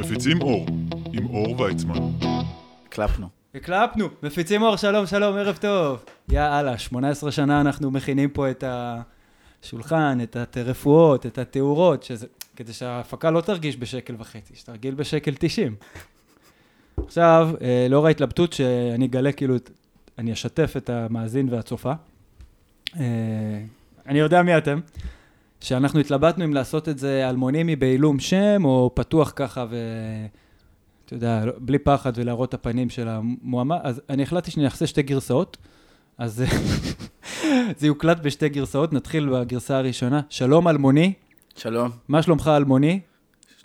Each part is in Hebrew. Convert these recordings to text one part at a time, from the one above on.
מפיצים אור, עם אור ויצמן. הקלפנו. הקלפנו, מפיצים אור, שלום, שלום, ערב טוב. יאללה, 18 שנה אנחנו מכינים פה את השולחן, את הרפואות, את התאורות, שזה, כדי שההפקה לא תרגיש בשקל וחצי, שתרגיל בשקל 90. עכשיו, אה, לאור ההתלבטות שאני אגלה, כאילו, אני אשתף את המאזין והצופה. אה, אני יודע מי אתם. שאנחנו התלבטנו אם לעשות את זה אלמונימי בעילום שם, או פתוח ככה ו... אתה יודע, לא- בלי פחד ולהראות את הפנים של המועמד, אז אני החלטתי שאני אעשה שתי גרסאות, אז זה יוקלט בשתי גרסאות, נתחיל בגרסה הראשונה. שלום אלמוני, שלום. מה שלומך אלמוני?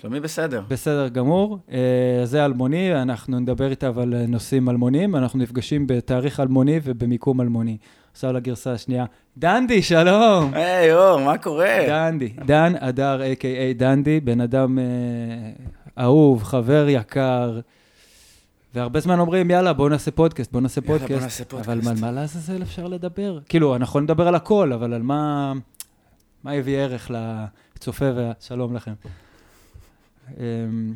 שלומי בסדר. בסדר גמור. אה, זה אלמוני, אנחנו נדבר איתיו על נושאים אלמוניים, אנחנו נפגשים בתאריך אלמוני ובמיקום אלמוני. עכשיו לגרסה השנייה. דנדי, שלום. היי, אור, מה קורה? דנדי, דן אדר, a.k.a דנדי, בן אדם אה, אהוב, חבר יקר. והרבה זמן אומרים, יאללה, בואו נעשה פודקאסט, בואו נעשה יאללה, פודקאסט. בוא נעשה פודקאסט. אבל על מה לעזאזל אפשר לדבר? כאילו, אנחנו יכולים לדבר על הכל, אבל על מה... מה יביא ערך לצופה והשלום לכם. אמ,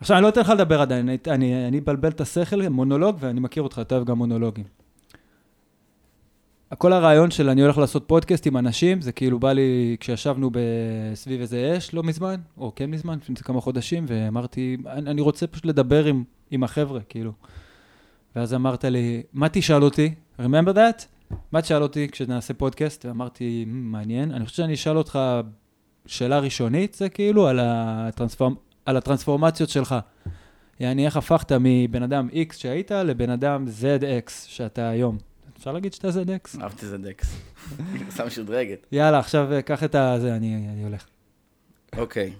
עכשיו, אני לא אתן לך לדבר עדיין, אני- אני אני אבלבל את השכל, מונולוג, ואני מכיר אותך, אתה אוהב גם מונולוגים. כל הרעיון של אני הולך לעשות פודקאסט עם אנשים, זה כאילו בא לי כשישבנו סביב איזה אש לא מזמן, או כן מזמן, לפני כמה חודשים, ואמרתי, אני, אני רוצה פשוט לדבר עם, עם החבר'ה, כאילו. ואז אמרת לי, מה תשאל אותי? remember that? מה תשאל אותי כשנעשה פודקאסט? ואמרתי, "מ, מעניין. אני חושב שאני אשאל אותך שאלה ראשונית, זה כאילו על, הטרנספורמ... על הטרנספורמציות שלך. יעני, איך הפכת מבן אדם X שהיית לבן אדם ZX שאתה היום. אפשר להגיד שאתה ZX? אהבתי זה דקס. שם משודרגת. יאללה, עכשיו אה, קח את ה... זה, אני, אני הולך. אוקיי.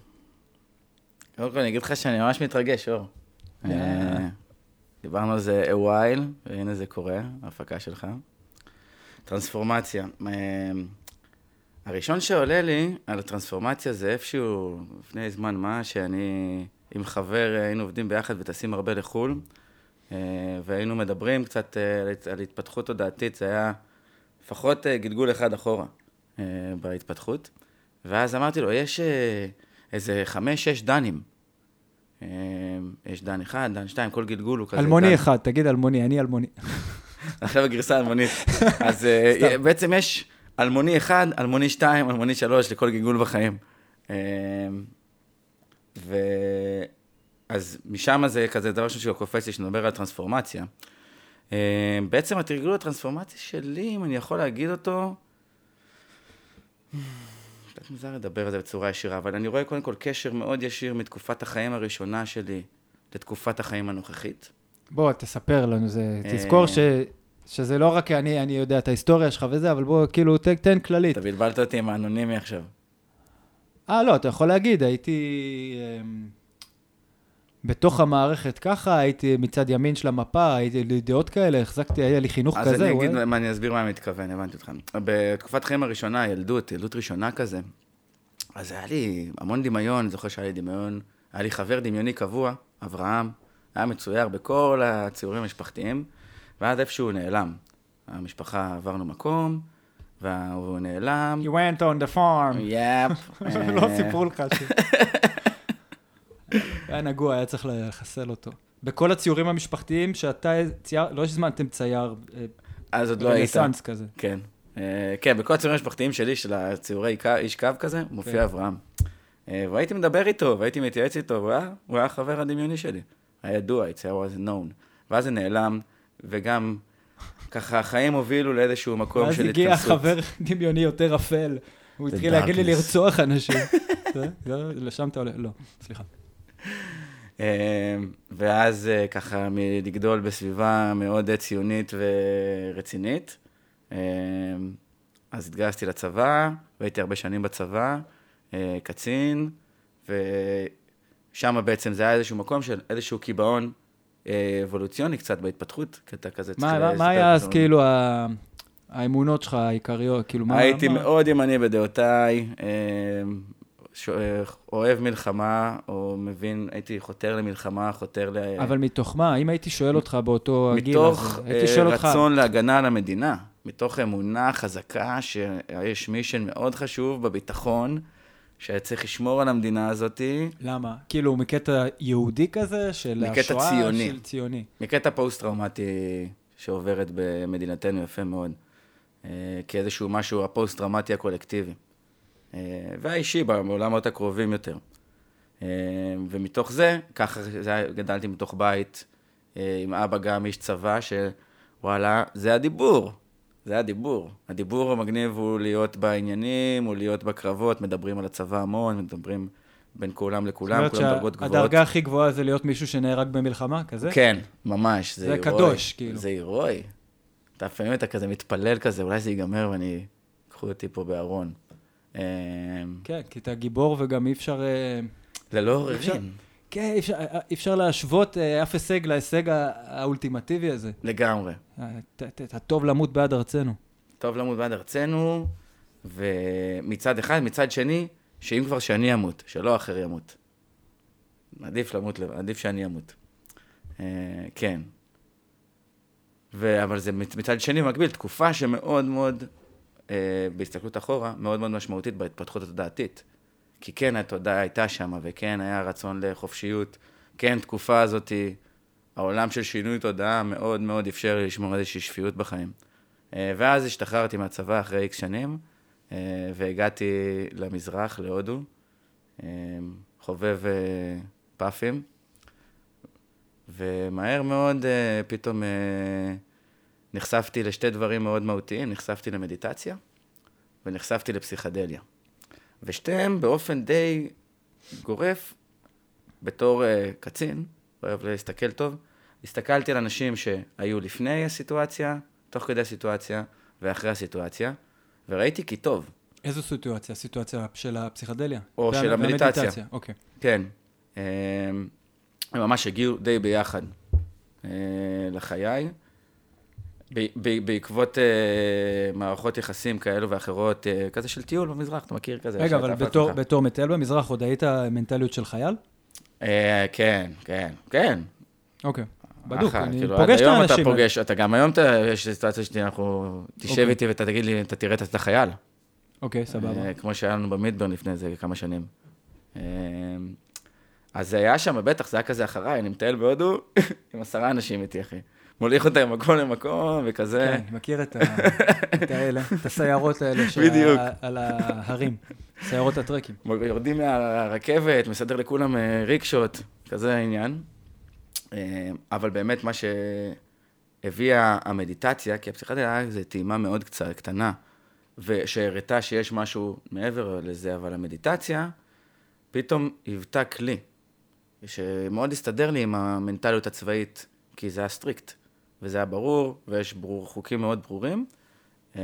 קודם כל, אני אגיד לך שאני ממש מתרגש, אור. אה, דיברנו על זה a while, והנה זה קורה, ההפקה שלך. טרנספורמציה. אה, הראשון שעולה לי על הטרנספורמציה זה איפשהו לפני זמן מה, שאני עם חבר היינו עובדים ביחד וטסים הרבה לחו"ל, והיינו מדברים קצת אה, על הת- על התפתחות תודעתית, זה היה לפחות אה, גלגול אחד אחורה אה, בהתפתחות. ואז אמרתי לו, יש אה, איזה חמש-שש דנים. אה, יש דן אחד, דן שתיים, כל גלגול הוא כזה. אלמוני דן. אחד, תגיד אלמוני, אני אלמוני. עכשיו הגרסה האלמונית. אז אה. בעצם יש אלמוני אחד, אלמוני שתיים, אלמוני שלוש, לכל גלגול בחיים. אה, ו... אז משם זה כזה דבר ראשון שקופץ לי, שנדבר על טרנספורמציה. אה, בעצם התרגול הטרנספורמציה שלי, אם אני יכול להגיד אותו, קצת מוזר לדבר על זה בצורה ישירה, אבל אני רואה קודם כל קשר מאוד ישיר מתקופת החיים הראשונה שלי לתקופת החיים הנוכחית. בוא, תספר לנו, זה... אה. תזכור ש... שזה לא רק אני, אני יודע את ההיסטוריה שלך וזה, אבל בוא, כאילו, ת, תן כללית. אתה בלבלת אותי עם האנונימי עכשיו. אה, לא, אתה יכול להגיד, הייתי אמ, בתוך המערכת ככה, הייתי מצד ימין של המפה, הייתי לי דעות כאלה, החזקתי, היה לי חינוך אז כזה. אני וואי. אגיד, מה, אני אסביר מה אני מתכוון, הבנתי אותך. בתקופת חיים הראשונה, ילדות, ילדות ראשונה כזה, אז היה לי המון דמיון, אני זוכר שהיה לי דמיון, היה לי חבר דמיוני קבוע, אברהם, היה מצויר בכל הציורים המשפחתיים, ואז איפשהו הוא נעלם. המשפחה עברנו מקום, והוא נעלם. You went on the farm. יאפ. לא סיפרו לך ש... היה נגוע, היה צריך לחסל אותו. בכל הציורים המשפחתיים שאתה צייר, לא הזמנתם צייר, אה, אז עוד לא היית. רנסאנס כזה. כן. אה, כן, בכל הציורים המשפחתיים שלי, של הציורי איש קו כזה, מופיע כן. אברהם. אה, והייתי מדבר איתו, והייתי מתייעץ איתו, והוא היה- החבר הדמיוני שלי. היה ידוע, it's was known. ואז זה נעלם, וגם ככה החיים הובילו לאיזשהו מקום ואז של הגיע התכנסות. חבר דמיוני יותר אפל, הוא התחיל להגיד לי. לרצוח אנשים. לשם אתה הולך? לא, סליחה. אה, ואז אה, ככה מלגדול בסביבה מאוד ציונית ורצינית. אה, אז התגייסתי לצבא, והייתי הרבה שנים בצבא, אה, קצין, ושם בעצם זה היה איזשהו מקום של איזשהו קיבעון אה, אבולוציוני קצת בהתפתחות, כי אתה כזה צריך מה- מה- היה אז. כאילו ה- האמונות שלך העיקריות? כאילו, מה... הייתי מה- מאוד ימני בדעותיי, אוהב מלחמה, או מבין, הייתי חותר למלחמה, חותר ל... אבל מתוך מה? אם הייתי שואל אותך באותו הגיל מתוך הזה, הייתי אה, שואל אותך... רצון להגנה על המדינה, מתוך אמונה חזקה שיש mission מאוד חשוב בביטחון שהיה צריך לשמור על המדינה הזאתי, למה? כאילו, מקטע יהודי כזה, של מקטע השואה, ציוני. של ציוני. מקטע פוסט-טראומטי שעוברת במדינתנו יפה מאוד, אה, כאיזשהו משהו, הפוסט-טראומטי הקולקטיבי. אה, והאישי, בעולמות הקרובים יותר. אה, ומתוך זה, ככה זה גדלתי מתוך בית, אה, עם אבא גם איש צבא, שוואלה, זה הדיבור. זה הדיבור. הדיבור המגניב הוא להיות בעניינים, הוא להיות בקרבות, מדברים על הצבא המון, מדברים בין כולם לכולם, כולם אומרת דרגות גבוהות. שהדרגה הכי גבוהה זה להיות מישהו שנהרג במלחמה, כזה? כן, ממש. זה הירואי. קדוש, כאילו. זה הירואי. אתה לפעמים אתה כזה מתפלל כזה, אולי זה ייגמר ואני... קחו אותי פה בארון. אה, כן, כי אתה גיבור וגם אי אפשר... אה, ללא אפשר- עוררין. כן, אי אפשר- אי אפשר להשוות אה, אף הישג להישג האולטימטיבי הזה. לגמרי. אה, הטוב למות בעד ארצנו. טוב למות בעד ארצנו, ומצד אחד, מצד שני, שאם כבר שאני אמות, שלא אחר ימות. עדיף למות, עדיף שאני אמות. אה, כן. ו... אבל זה מצ- מצד שני מקביל, תקופה שמאוד מאוד, אה, בהסתכלות אחורה, מאוד מאוד משמעותית בהתפתחות התודעתית. כי כן, התודעה הייתה שם, וכן, היה רצון לחופשיות. כן, תקופה הזאתי, העולם של שינוי תודעה מאוד מאוד אפשר לי לשמור איזושהי שפיות בחיים. אה, ואז השתחררתי מהצבא אחרי איקס שנים, אה, והגעתי למזרח, להודו, אה, חובב אה, פאפים, ומהר מאוד אה, פתאום אה, נחשפתי לשתי דברים מאוד מהותיים, נחשפתי למדיטציה ונחשפתי לפסיכדליה. ושתיהם באופן די גורף, בתור אה, קצין, אוהב להסתכל טוב, הסתכלתי על אנשים שהיו לפני הסיטואציה, תוך כדי הסיטואציה ואחרי הסיטואציה, וראיתי כי טוב, איזו סיטואציה? סיטואציה של הפסיכדליה? או של המדיטציה. אוקיי. כן. אה, הם ממש הגיעו די ביחד אה, לחיי. ב- ב- בעקבות אה, מערכות יחסים כאלו ואחרות, אה, כזה של טיול במזרח, אתה מכיר כזה? רגע, אבל בתור-. בתור מטייל במזרח עוד היית מנטליות של חייל? אה, כן, כן, כן. אוקיי. בדוק, אני כאילו, פוגש את עד היום האנשים אתה. פוגש, אתה גם היום, אתה, יש סיטואציה שאנחנו, תשב אוקיי. איתי ואתה תגיד לי, אתה תראה את החייל. אוקיי, סבבה. אה, כמו שהיה לנו במידברן לפני איזה כמה שנים. אה, אז זה היה שם, בטח, זה היה כזה אחריי, אני מטייל בהודו עם עשרה אנשים איתי, אחי. מוליך אותם ממקום למקום, וכזה. כן, אני מכיר את ה- את האלה, את הסיירות האלה. בדיוק. על ההרים, סיירות הטרקים. יורדים מהרכבת, מסדר לכולם אה, ריקשות, כזה העניין. אה, אבל באמת מה שהביאה המדיטציה, כי הפסיכדליה היה איזו טעימה מאוד קצת, קטנה, ושהראתה שיש משהו מעבר לזה, אבל המדיטציה פתאום היוותה כלי, שמאוד הסתדר לי עם המנטליות הצבאית, כי זה היה strict, וזה היה ברור, ויש ברור, חוקים מאוד ברורים, אה,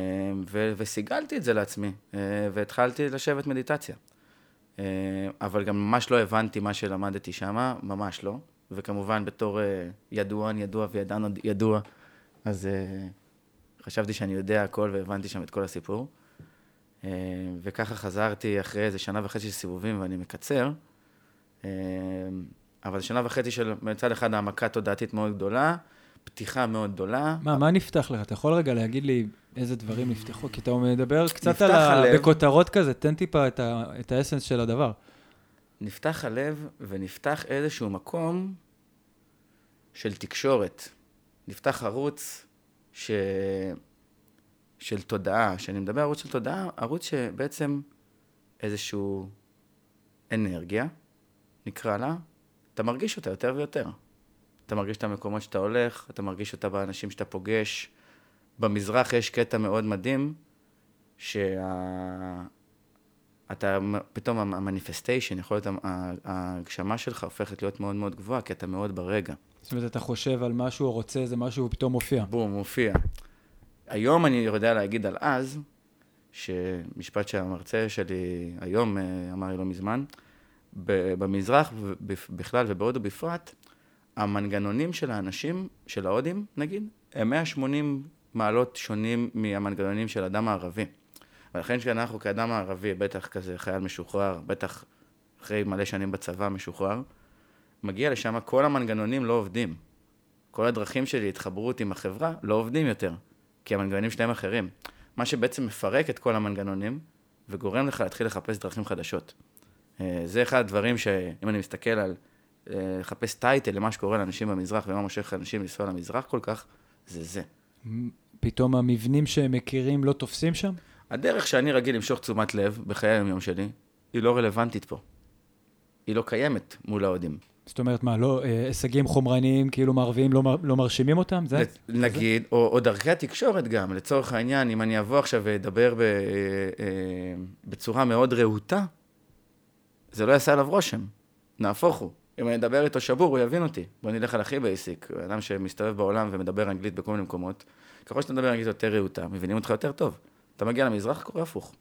ו- וסיגלתי את זה לעצמי, אה, והתחלתי לשבת מדיטציה. אה, אבל גם ממש לא הבנתי מה שלמדתי שם, ממש לא. וכמובן, בתור ידוען ידוע וידען עוד ידוע, אז חשבתי שאני יודע הכל והבנתי שם את כל הסיפור. וככה חזרתי אחרי איזה שנה וחצי של סיבובים, ואני מקצר. אבל שנה וחצי של מצד אחד העמקה תודעתית מאוד גדולה, פתיחה מאוד גדולה. מה, מה נפתח לך? אתה יכול רגע להגיד לי איזה דברים נפתחו? כי אתה מדבר קצת על ה... הלב. בכותרות כזה, תן טיפה את ה- את האסנס של הדבר. נפתח הלב ונפתח איזשהו מקום של תקשורת. נפתח ערוץ ש... של תודעה. כשאני מדבר ערוץ של תודעה, ערוץ שבעצם איזשהו אנרגיה, נקרא לה, אתה מרגיש אותה יותר ויותר. אתה מרגיש את המקומות שאתה הולך, אתה מרגיש אותה באנשים שאתה פוגש. במזרח יש קטע מאוד מדהים, שה... אתה פתאום המניפסטיישן, יכול להיות, ההגשמה שלך הופכת להיות מאוד מאוד גבוהה, כי אתה מאוד ברגע. זאת אומרת, אתה חושב על משהו או רוצה איזה משהו, הוא פתאום מופיע. בום, מופיע. היום אני יודע להגיד על אז, שמשפט שהמרצה שלי היום אה, אמר לי לא מזמן, במזרח בכלל ובהודו בפרט, המנגנונים של האנשים, של ההודים נגיד, הם 180 מעלות שונים מהמנגנונים של אדם הערבי. ולכן כשאנחנו כאדם הערבי, בטח כזה חייל משוחרר, בטח אחרי מלא שנים בצבא משוחרר, מגיע לשם, כל המנגנונים לא עובדים. כל הדרכים של התחברות עם החברה לא עובדים יותר, כי המנגנונים שלהם אחרים. מה שבעצם מפרק את כל המנגנונים וגורם לך להתחיל לחפש דרכים חדשות. אה, זה אחד הדברים שאם אני מסתכל על לחפש טייטל למה שקורה לאנשים במזרח ומה מושך אנשים לנסוע למזרח כל כך, זה זה. פתאום המבנים שהם מכירים לא תופסים שם? הדרך שאני רגיל למשוך תשומת לב בחיי היום-יום שלי, היא לא רלוונטית פה. היא לא קיימת מול האוהדים. זאת אומרת, מה, לא, אה, הישגים חומרניים כאילו מערביים לא, מר- לא מרשימים אותם? זה? נגיד, או, או דרכי התקשורת גם, לצורך העניין, אם אני אבוא עכשיו ואדבר ב, אה, אה, בצורה מאוד רהוטה, זה לא יעשה עליו רושם. נהפוך הוא. אם אני אדבר איתו שבור, הוא יבין אותי. בוא נלך על הכי basic, אדם שמסתובב בעולם ומדבר אנגלית בכל מיני מקומות, ככל שאתה מדבר אנגלית יותר רהוטה, מבינים אותך יותר טוב. אתה מגיע למזרח, קורה הפוך.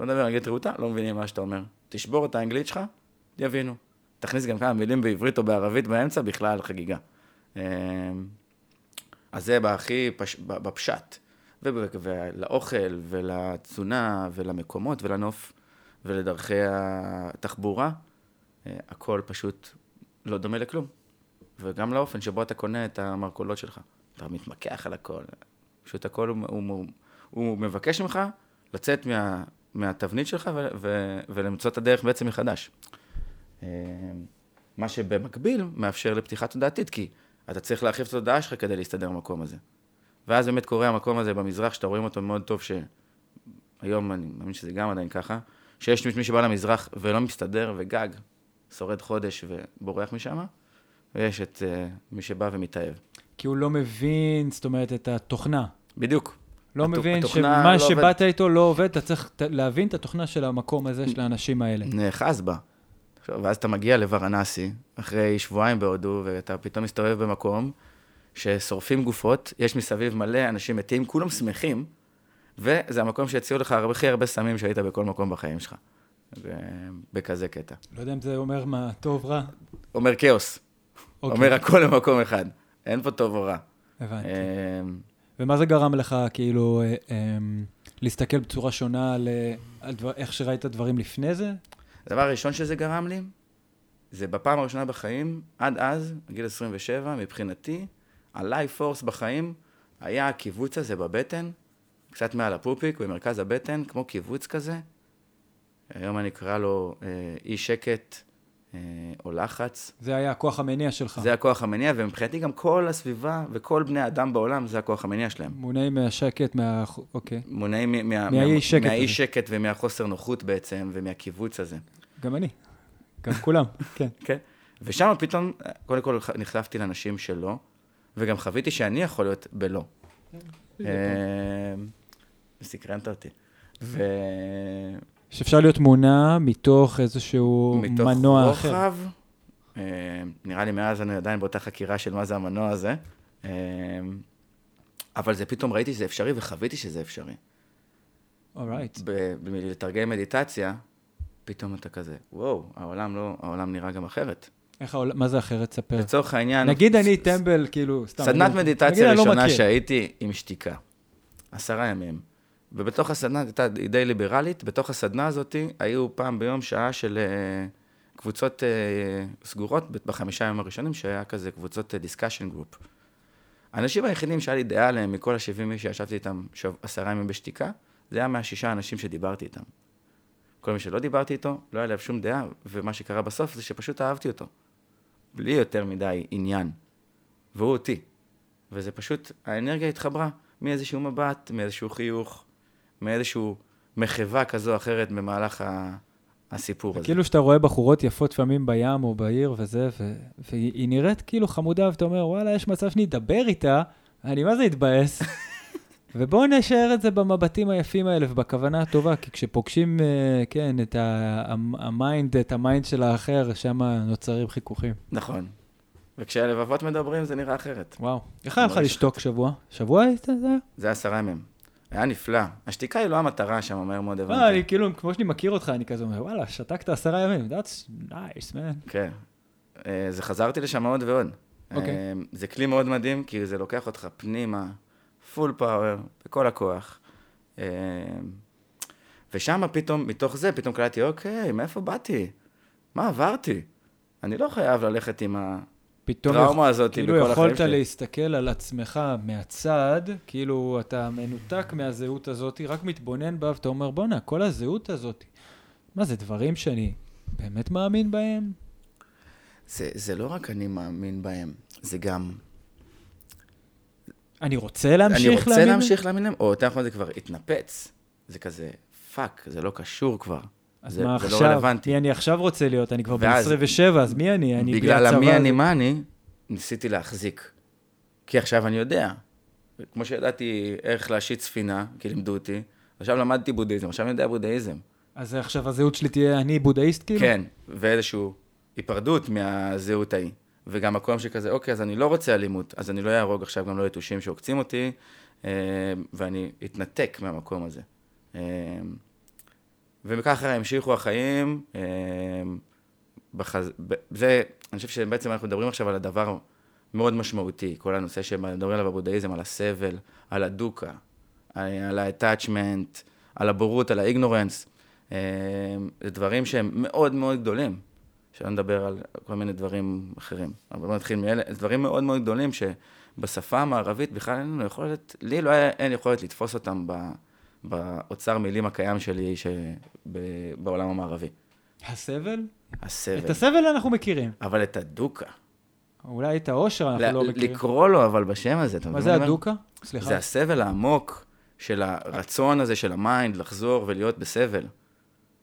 לא מדבר אנגלית רהוטה, לא מבינים מה שאתה אומר. תשבור את האנגלית שלך, יבינו. תכניס גם כמה מילים בעברית או בערבית באמצע, בכלל חגיגה. אה, אז זה בהכי פש... בפשט. ולאוכל, ולתזונה, ולמקומות, ולנוף, ולדרכי התחבורה, אה, הכל פשוט לא דומה לכלום. וגם לאופן שבו אתה קונה את המרכולות שלך. אתה מתמקח על הכל. פשוט הכל הוא, הוא, הוא, הוא מבקש ממך לצאת מה, מהתבנית שלך ו, ו, ולמצוא את הדרך בעצם מחדש. אה, מה שבמקביל מאפשר לפתיחה תודעתית, כי אתה צריך להרחיב את התודעה שלך כדי להסתדר במקום הזה. ואז באמת קורה המקום הזה במזרח, שאתה רואים אותו מאוד טוב, שהיום אני מאמין שזה גם עדיין ככה, שיש מי שבא למזרח ולא מסתדר וגג, שורד חודש ובורח משם, ויש את uh, מי שבא ומתאהב. כי הוא לא מבין, זאת אומרת, את התוכנה. בדיוק. לא התוכ- מבין שמה לא שבאת עובד. איתו לא עובד, אתה צריך להבין את התוכנה של המקום הזה, של האנשים האלה. נאחז בה. עכשיו, ואז אתה מגיע לוורנסי, אחרי שבועיים בהודו, ואתה פתאום מסתובב במקום ששורפים גופות, יש מסביב מלא אנשים מתים, כולם שמחים, וזה המקום שהציעו לך הכי הרבה סמים שהיית בכל מקום בחיים שלך. בכזה קטע. לא יודע אם זה אומר מה, טוב, רע. אומר כאוס. אוקיי, אומר הכל למקום אחד. אין פה טוב או רע. הבנתי. אמ, ומה זה גרם לך, כאילו, אה, אמ, להסתכל בצורה שונה על, אה, על דבר, איך שראית דברים לפני זה? הדבר הראשון שזה גרם לי, זה בפעם הראשונה בחיים, עד אז, בגיל 27, מבחינתי, ה-life force בחיים היה הקיבוץ הזה בבטן, קצת מעל הפופיק, במרכז הבטן, כמו קיבוץ כזה. היום אני אקרא לו אה, אי שקט אה, או לחץ. זה היה הכוח המניע שלך. זה הכוח המניע, ומבחינתי גם כל הסביבה וכל בני האדם בעולם זה הכוח המניע שלהם. מונעי מהשקט, מה... אוקיי. מונעים מה- מה- מהאי מה- שקט מהאי. שקט ומהחוסר נוחות בעצם, ומהקיבוץ הזה. גם אני. גם כולם, כן. כן. ושם פתאום, קודם כל נחשפתי לאנשים שלא, וגם חוויתי שאני יכול להיות בלא. אה, סקרנת אותי. שאפשר להיות מונע מתוך איזשהו מתוך מנוע אחר. רוחב, אה, נראה לי מאז אני עדיין באותה חקירה של מה זה המנוע הזה, אה, אבל זה פתאום ראיתי שזה אפשרי וחוויתי שזה אפשרי. אורייט. ב- בלתרגם מדיטציה, פתאום אתה כזה, וואו, העולם לא, העולם נראה גם אחרת. איך העולם, מה זה אחרת? ספר. לצורך העניין... נגיד אני טמבל, כאילו, סתם. סדנת מדיטציה לא ראשונה מכיר. שהייתי עם שתיקה. עשרה ימים. ובתוך הסדנה, הייתה די ליברלית, בתוך הסדנה הזאת היו פעם ביום שעה של אה, קבוצות אה, סגורות בחמישה ימים הראשונים, שהיה כזה קבוצות discussion group. האנשים היחידים שהיה לי דעה עליהם מכל ה-70 איש שישבתי איתם עשרה ימים בשתיקה, זה היה מהשישה אנשים שדיברתי איתם. כל מי שלא דיברתי איתו, לא היה לי שום דעה, ומה שקרה בסוף זה שפשוט אהבתי אותו. בלי יותר מדי עניין. והוא אותי. וזה פשוט, האנרגיה התחברה מאיזשהו מבט, מאיזשהו חיוך, מאיזשהו מחווה כזו או אחרת במהלך ה... הסיפור הזה. כאילו שאתה רואה בחורות יפות לפעמים בים או בעיר וזה, ו- והיא נראית כאילו חמודה, ואתה אומר, וואלה, יש מצב שאני אדבר איתה, אני מה זה אתבאס. ובואו נשאר את זה במבטים היפים האלה ובכוונה הטובה, כי כשפוגשים, אה, כן, את ה mind, את ה mind של האחר, שם נוצרים חיכוכים. נכון. וכשהלבבות מדברים זה נראה אחרת. וואו. איך היה לך לשתוק שבוע? שבוע היית זה? היה? זה עשרה ימים. היה נפלא. השתיקה היא לא המטרה שם, מהר מאוד לא, הבנתי. אני כאילו, כמו שאני מכיר אותך, אני כזה אומר, וואלה, שתקת עשרה ימים, that's nice, man. כן. אה, זה חזרתי לשם עוד ועוד. אוקיי. אה, זה כלי מאוד מדהים, כי זה לוקח אותך פנימה, פול פאוור, בכל הכוח. אה, ושם פתאום, מתוך זה, פתאום קלטתי, אוקיי, מאיפה באתי? מה עברתי? אני לא חייב ללכת עם פתאום הטראומה הזאת כאילו בכל החיים יכולת שלי. להסתכל על עצמך מהצד, כאילו אתה מנותק מהזהות הזאת, רק מתבונן בה, ואתה אומר, בואנה, כל הזהות הזאת, מה זה דברים שאני באמת מאמין בהם? זה, זה לא רק אני מאמין בהם, זה גם... אני רוצה להמשיך אני להאמין רוצה בהם? להמשיך להאמין להם, או יותר נכון זה כבר התנפץ. זה כזה, fuck, זה לא קשור כבר. אז זה, מה זה עכשיו? לא רלוונטי. מי אני עכשיו רוצה להיות? אני כבר בן ואז- 27, אז מי אני? אני בגלל המי אני. מה אני, ניסיתי להחזיק. כי עכשיו אני יודע. כמו שידעתי איך להשיט ספינה, כי לימדו אותי, עכשיו למדתי בודהיזם, עכשיו אני יודע בודהיזם. אז עכשיו הזהות שלי תהיה אני בודהיסט כאילו? כן, ואיזושהי היפרדות מהזהות ההיא. וגם מקום שכזה, אוקיי, אז אני לא רוצה אלימות, אז אני לא אהרוג עכשיו גם לא יתושים שעוקצים אותי, אה, ואני אתנתק מהמקום הזה. וככה המשיכו החיים. אה, בחז... זה, אני חושב שבעצם אנחנו מדברים עכשיו על הדבר מאוד משמעותי, כל הנושא שמדברים עליו בבודהיזם, על הסבל, על הדוקה, על ה-attachment, על הבורות, על האיגנורנס. אה, זה דברים שהם מאוד מאוד גדולים, שלא נדבר על כל מיני דברים אחרים. אבל בוא נתחיל מאלה, זה דברים מאוד מאוד גדולים שבשפה המערבית בכלל אין לנו יכולת, לי לא היה, אין יכולת לתפוס אותם ב, באוצר מילים הקיים שלי בעולם המערבי. הסבל? הסבל. את הסבל אנחנו מכירים. אבל את הדוקה. אולי את האושר אנחנו ל- לא מכירים. לקרוא לו אבל בשם הזה, אתה מבין זה מה אומר? הדוקה? סליחה. זה הסבל העמוק של הרצון הזה של ה mind לחזור ולהיות בסבל.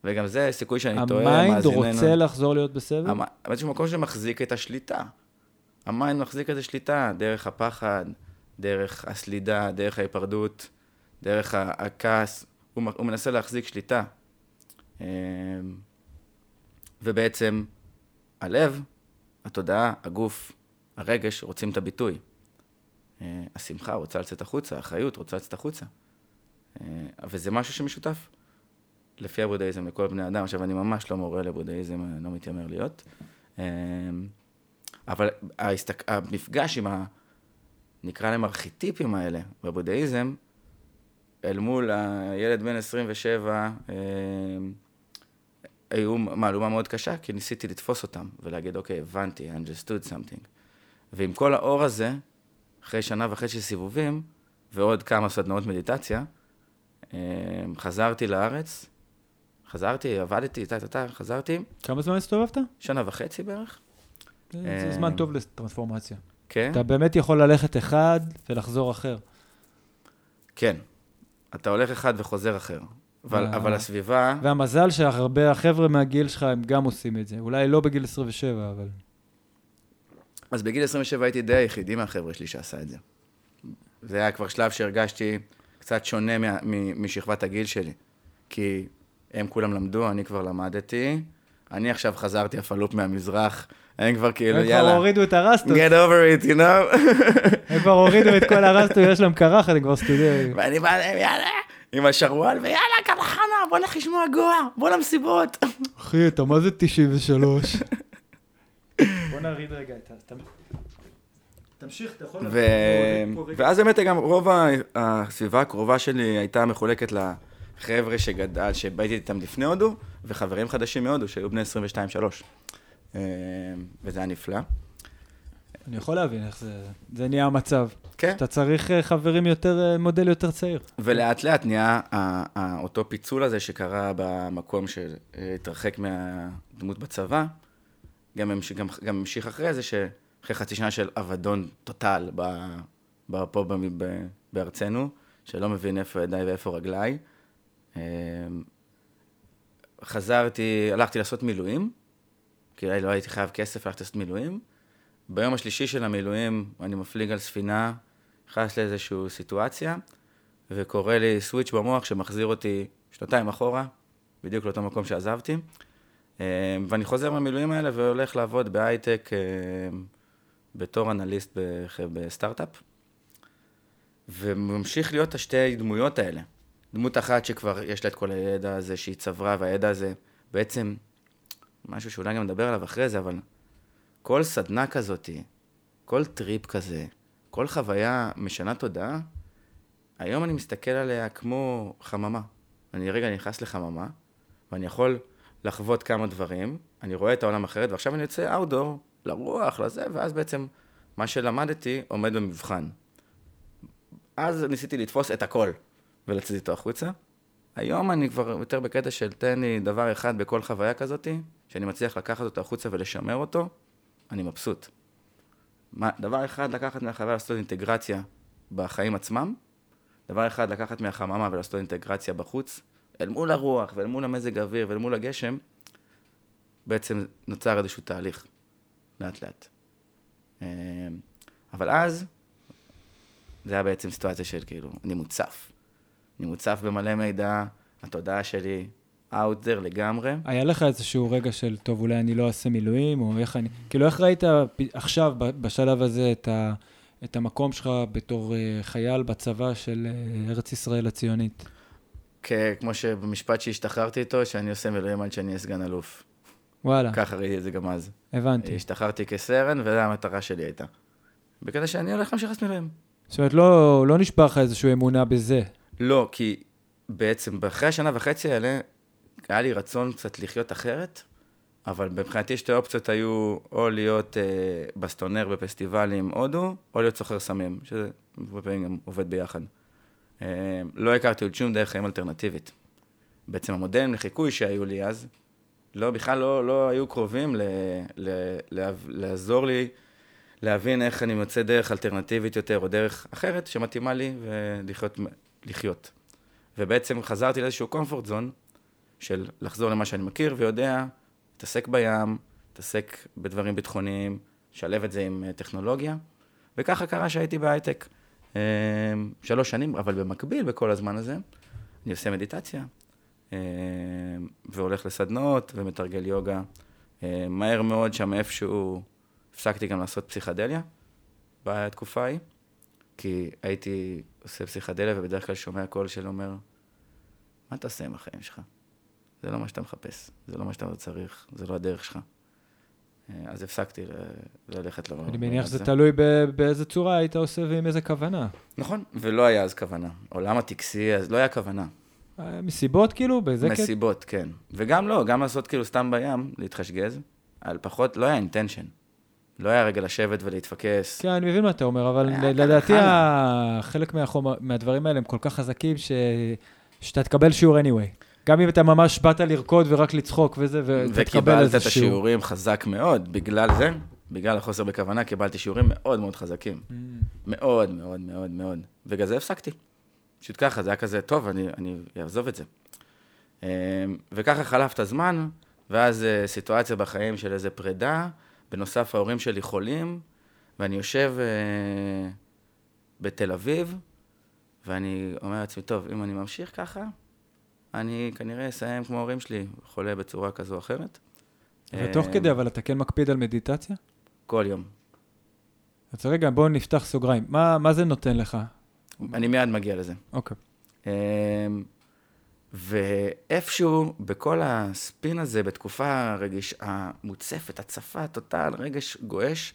וגם זה סיכוי שאני טועה, ה mind מאזיננו. רוצה לחזור להיות בסבל? המ- באיזשהו מקום שמחזיק את השליטה. ה mind מחזיק את השליטה, דרך הפחד, דרך הסלידה, דרך ההיפרדות, דרך הכעס. הוא, הוא מנסה להחזיק שליטה. אמ, ובעצם הלב, התודעה, הגוף, הרגש רוצים את הביטוי. אה, השמחה רוצה לצאת החוצה, האחריות רוצה לצאת החוצה. אה, וזה משהו שמשותף. לפי הבודהיזם לכל בני אדם. עכשיו, אני ממש לא מורה לבודהיזם, אני לא מתיימר להיות. אמ, אבל ההסתק... המפגש עם ה... נקרא להם ארכיטיפים האלה בבודהיזם, אל מול הילד בן 27, אמ, היו מהלומה מאוד קשה, כי ניסיתי לתפוס אותם ולהגיד, אוקיי, הבנתי, I understood something. ועם כל האור הזה, אחרי שנה וחצי סיבובים, ועוד כמה סדנאות מדיטציה, אמ, חזרתי לארץ, חזרתי, עבדתי, טה טה טה, חזרתי, כמה זמן הסתובבת? שנה וחצי בערך, זה אה, זה זמן טוב לטרנספורמציה. כן, אתה באמת יכול ללכת אחד ולחזור אחר. כן. אתה הולך אחד וחוזר אחר. אבל, אה. אבל הסביבה, והמזל שהרבה החבר'ה מהגיל שלך הם גם עושים את זה. אולי לא בגיל 27, אבל... אז בגיל 27 הייתי די היחידי מהחבר'ה שלי שעשה את זה. זה היה כבר שלב שהרגשתי קצת שונה מה, מ, משכבת הגיל שלי. כי הם כולם למדו, אני כבר למדתי. אני עכשיו חזרתי הפלופ מהמזרח, הם כבר כאילו, הם כבר יאללה, הורידו את הרסטות, get over it, you know? הם כבר הורידו את כל הרסטות, יש להם קרחת, הם כבר סטודנטים. ואני בא אליהם, יאללה, עם השרוואל, ויאללה, קרחנה, בוא נלך לשמוע גואה, בוא למסיבות. אחי, אתה מה זה 93? בוא נריד רגע את ה... תמשיך, אתה יכול... ו... ואז באמת גם רוב הסביבה הקרובה שלי הייתה מחולקת לחבר'ה שגדל, שהייתי איתם לפני הודו, וחברים חדשים מהודו שהיו בני 22-3. אה, וזה היה נפלא. אני יכול להבין איך זה... זה נהיה המצב. כן. אתה צריך אה, חברים יותר, אה, מודל יותר צעיר. ולאט לאט נהיה אותו פיצול הזה שקרה במקום שהתרחק מהדמות בצבא, גם המשיך, גם, גם המשיך אחרי זה, שאחרי חצי שנה של אבדון טוטל ב, ב, פה ב, ב, בארצנו, שלא מבין איפה ידיי ואיפה רגליי, חזרתי, הלכתי לעשות מילואים, כי לא הייתי חייב כסף, הלכתי לעשות מילואים. ביום השלישי של המילואים אני מפליג על ספינה, נכנס לאיזושהי סיטואציה, וקורה לי סוויץ' במוח שמחזיר אותי שנתיים אחורה, בדיוק לאותו מקום שעזבתי. אה, ואני חוזר מהמילואים האלה והולך לעבוד בהייטק אה, בתור אנליסט בסטארט-אפ. וממשיך להיות השתי דמויות האלה. דמות אחת שכבר יש לה את כל הידע הזה שהיא צברה, והידע הזה בעצם, משהו שאולי גם נדבר עליו אחרי זה, אבל כל סדנה כזאתי, כל טריפ כזה, כל חוויה משנה תודעה, היום אני מסתכל עליה כמו חממה. אני רגע נכנס לחממה, ואני יכול לחוות כמה דברים, אני רואה את העולם אחרת, ועכשיו אני יוצא outdoor, לרוח, לזה, ואז בעצם מה שלמדתי עומד במבחן. אז ניסיתי לתפוס את הכל ולצאת איתו החוצה, היום אני כבר יותר בקטע של תן לי דבר אחד בכל חוויה כזאת, שאני מצליח לקחת אותו החוצה ולשמר אותו, אני מבסוט. מה, דבר אחד, לקחת מהחוויה לעשות אינטגרציה בחיים עצמם, דבר אחד, לקחת מהחממה ולעשות אינטגרציה בחוץ, אל מול הרוח ואל מול המזג האוויר ואל מול הגשם, בעצם נוצר איזשהו תהליך, לאט לאט. אה, אבל אז, זה היה בעצם סיטואציה של כאילו, אני מוצף. אני מוצף במלא מידע, התודעה שלי out there לגמרי. היה לך איזשהו רגע של, טוב, אולי אני לא אעשה מילואים, או איך אני... כאילו, איך ראית עכשיו, בשלב הזה, את, ה, את המקום שלך בתור אה, חייל בצבא של אה, ארץ ישראל הציונית? כמו שבמשפט שהשתחררתי איתו, שאני עושה מילואים עד שאני אהיה סגן אלוף. וואלה, ככה ראיתי את זה גם אז. הבנתי. השתחררתי כסרן, וזו המטרה שלי הייתה. בקטע שאני הולך להמשיך לעשות מילואים. זאת אומרת, לא, לא נשבר לך איזושהי אמונה בזה. לא, כי בעצם אחרי השנה וחצי האלה, היה לי רצון קצת לחיות אחרת, אבל מבחינתי שתי אופציות היו או להיות אה, בסטונר בפסטיבלים הודו, או להיות סוחר סמים, שזה הרבה פעמים גם עובד ביחד. אה, לא הכרתי עוד שום דרך חיים אלטרנטיבית. בעצם המודלים לחיקוי שהיו לי אז, לא, בכלל לא, לא היו קרובים ל, ל, ל, לעזור לי להבין איך אני מוצא דרך אלטרנטיבית יותר, או דרך אחרת שמתאימה לי ולחיות. לחיות. ובעצם חזרתי לאיזשהו comfort zone של לחזור למה שאני מכיר ויודע, להתעסק בים, להתעסק בדברים ביטחוניים, לשלב את זה עם אה, טכנולוגיה. וככה קרה שהייתי בהייטק אה, שלוש שנים, אבל במקביל, בכל הזמן הזה, אני עושה מדיטציה, אה, והולך לסדנאות ומתרגל יוגה. מהר מאוד שם איפשהו הפסקתי גם לעשות פסיכדליה בתקופה ההיא, כי הייתי עושה פסיכדליה ובדרך כלל שומע קול של אומר, מה אתה עושה עם החיים שלך? זה לא מה שאתה מחפש, זה לא מה שאתה צריך, זה לא הדרך שלך. אה, אז הפסקתי ללכת לעולם אני מניח שזה. תלוי באיזה צורה היית עושה ועם איזה כוונה. נכון, ולא היה אז כוונה. עולם הטקסי, אז לא היה כוונה. אה, מסיבות כאילו, באיזה קטע? מסיבות, כן. וגם לא, גם לעשות כאילו סתם בים, להתחשגז, על פחות, לא היה אינטנשן. לא היה רגע לשבת ולהתפקס. כן, אני מבין מה אתה אומר, אבל לדעתי חלק מהחומר- מהדברים האלה הם כל כך חזקים ש... שאתה תקבל שיעור anyway. גם אם אתה ממש באת לרקוד ורק לצחוק וזה, ותקבל וקיבלת איזה את שיעור. השיעורים חזק מאוד, בגלל זה, בגלל החוסר בכוונה, קיבלתי שיעורים מאוד מאוד חזקים. Mm. מאוד מאוד מאוד מאוד. בגלל זה הפסקתי. פשוט ככה, זה היה כזה, טוב, אני, אני אעזוב את זה. אמ, וככה חלף את הזמן, ואז אה, סיטואציה בחיים של איזה פרידה, בנוסף ההורים שלי חולים, ואני יושב אה, בתל אביב, ואני אומר לעצמי, טוב, אם אני ממשיך ככה, אני כנראה אסיים כמו ההורים שלי, חולה בצורה כזו או אחרת. ותוך אמ, כדי, אבל אתה כן מקפיד על מדיטציה? כל יום. אז רגע, בואו נפתח סוגריים. מה, מה זה נותן לך? אני מיד מגיע לזה. אוקיי. אמ, ואיפשהו בכל הספין הזה, בתקופה הרגיש, המוצפת, הצפה, טוטל, רגש גועש,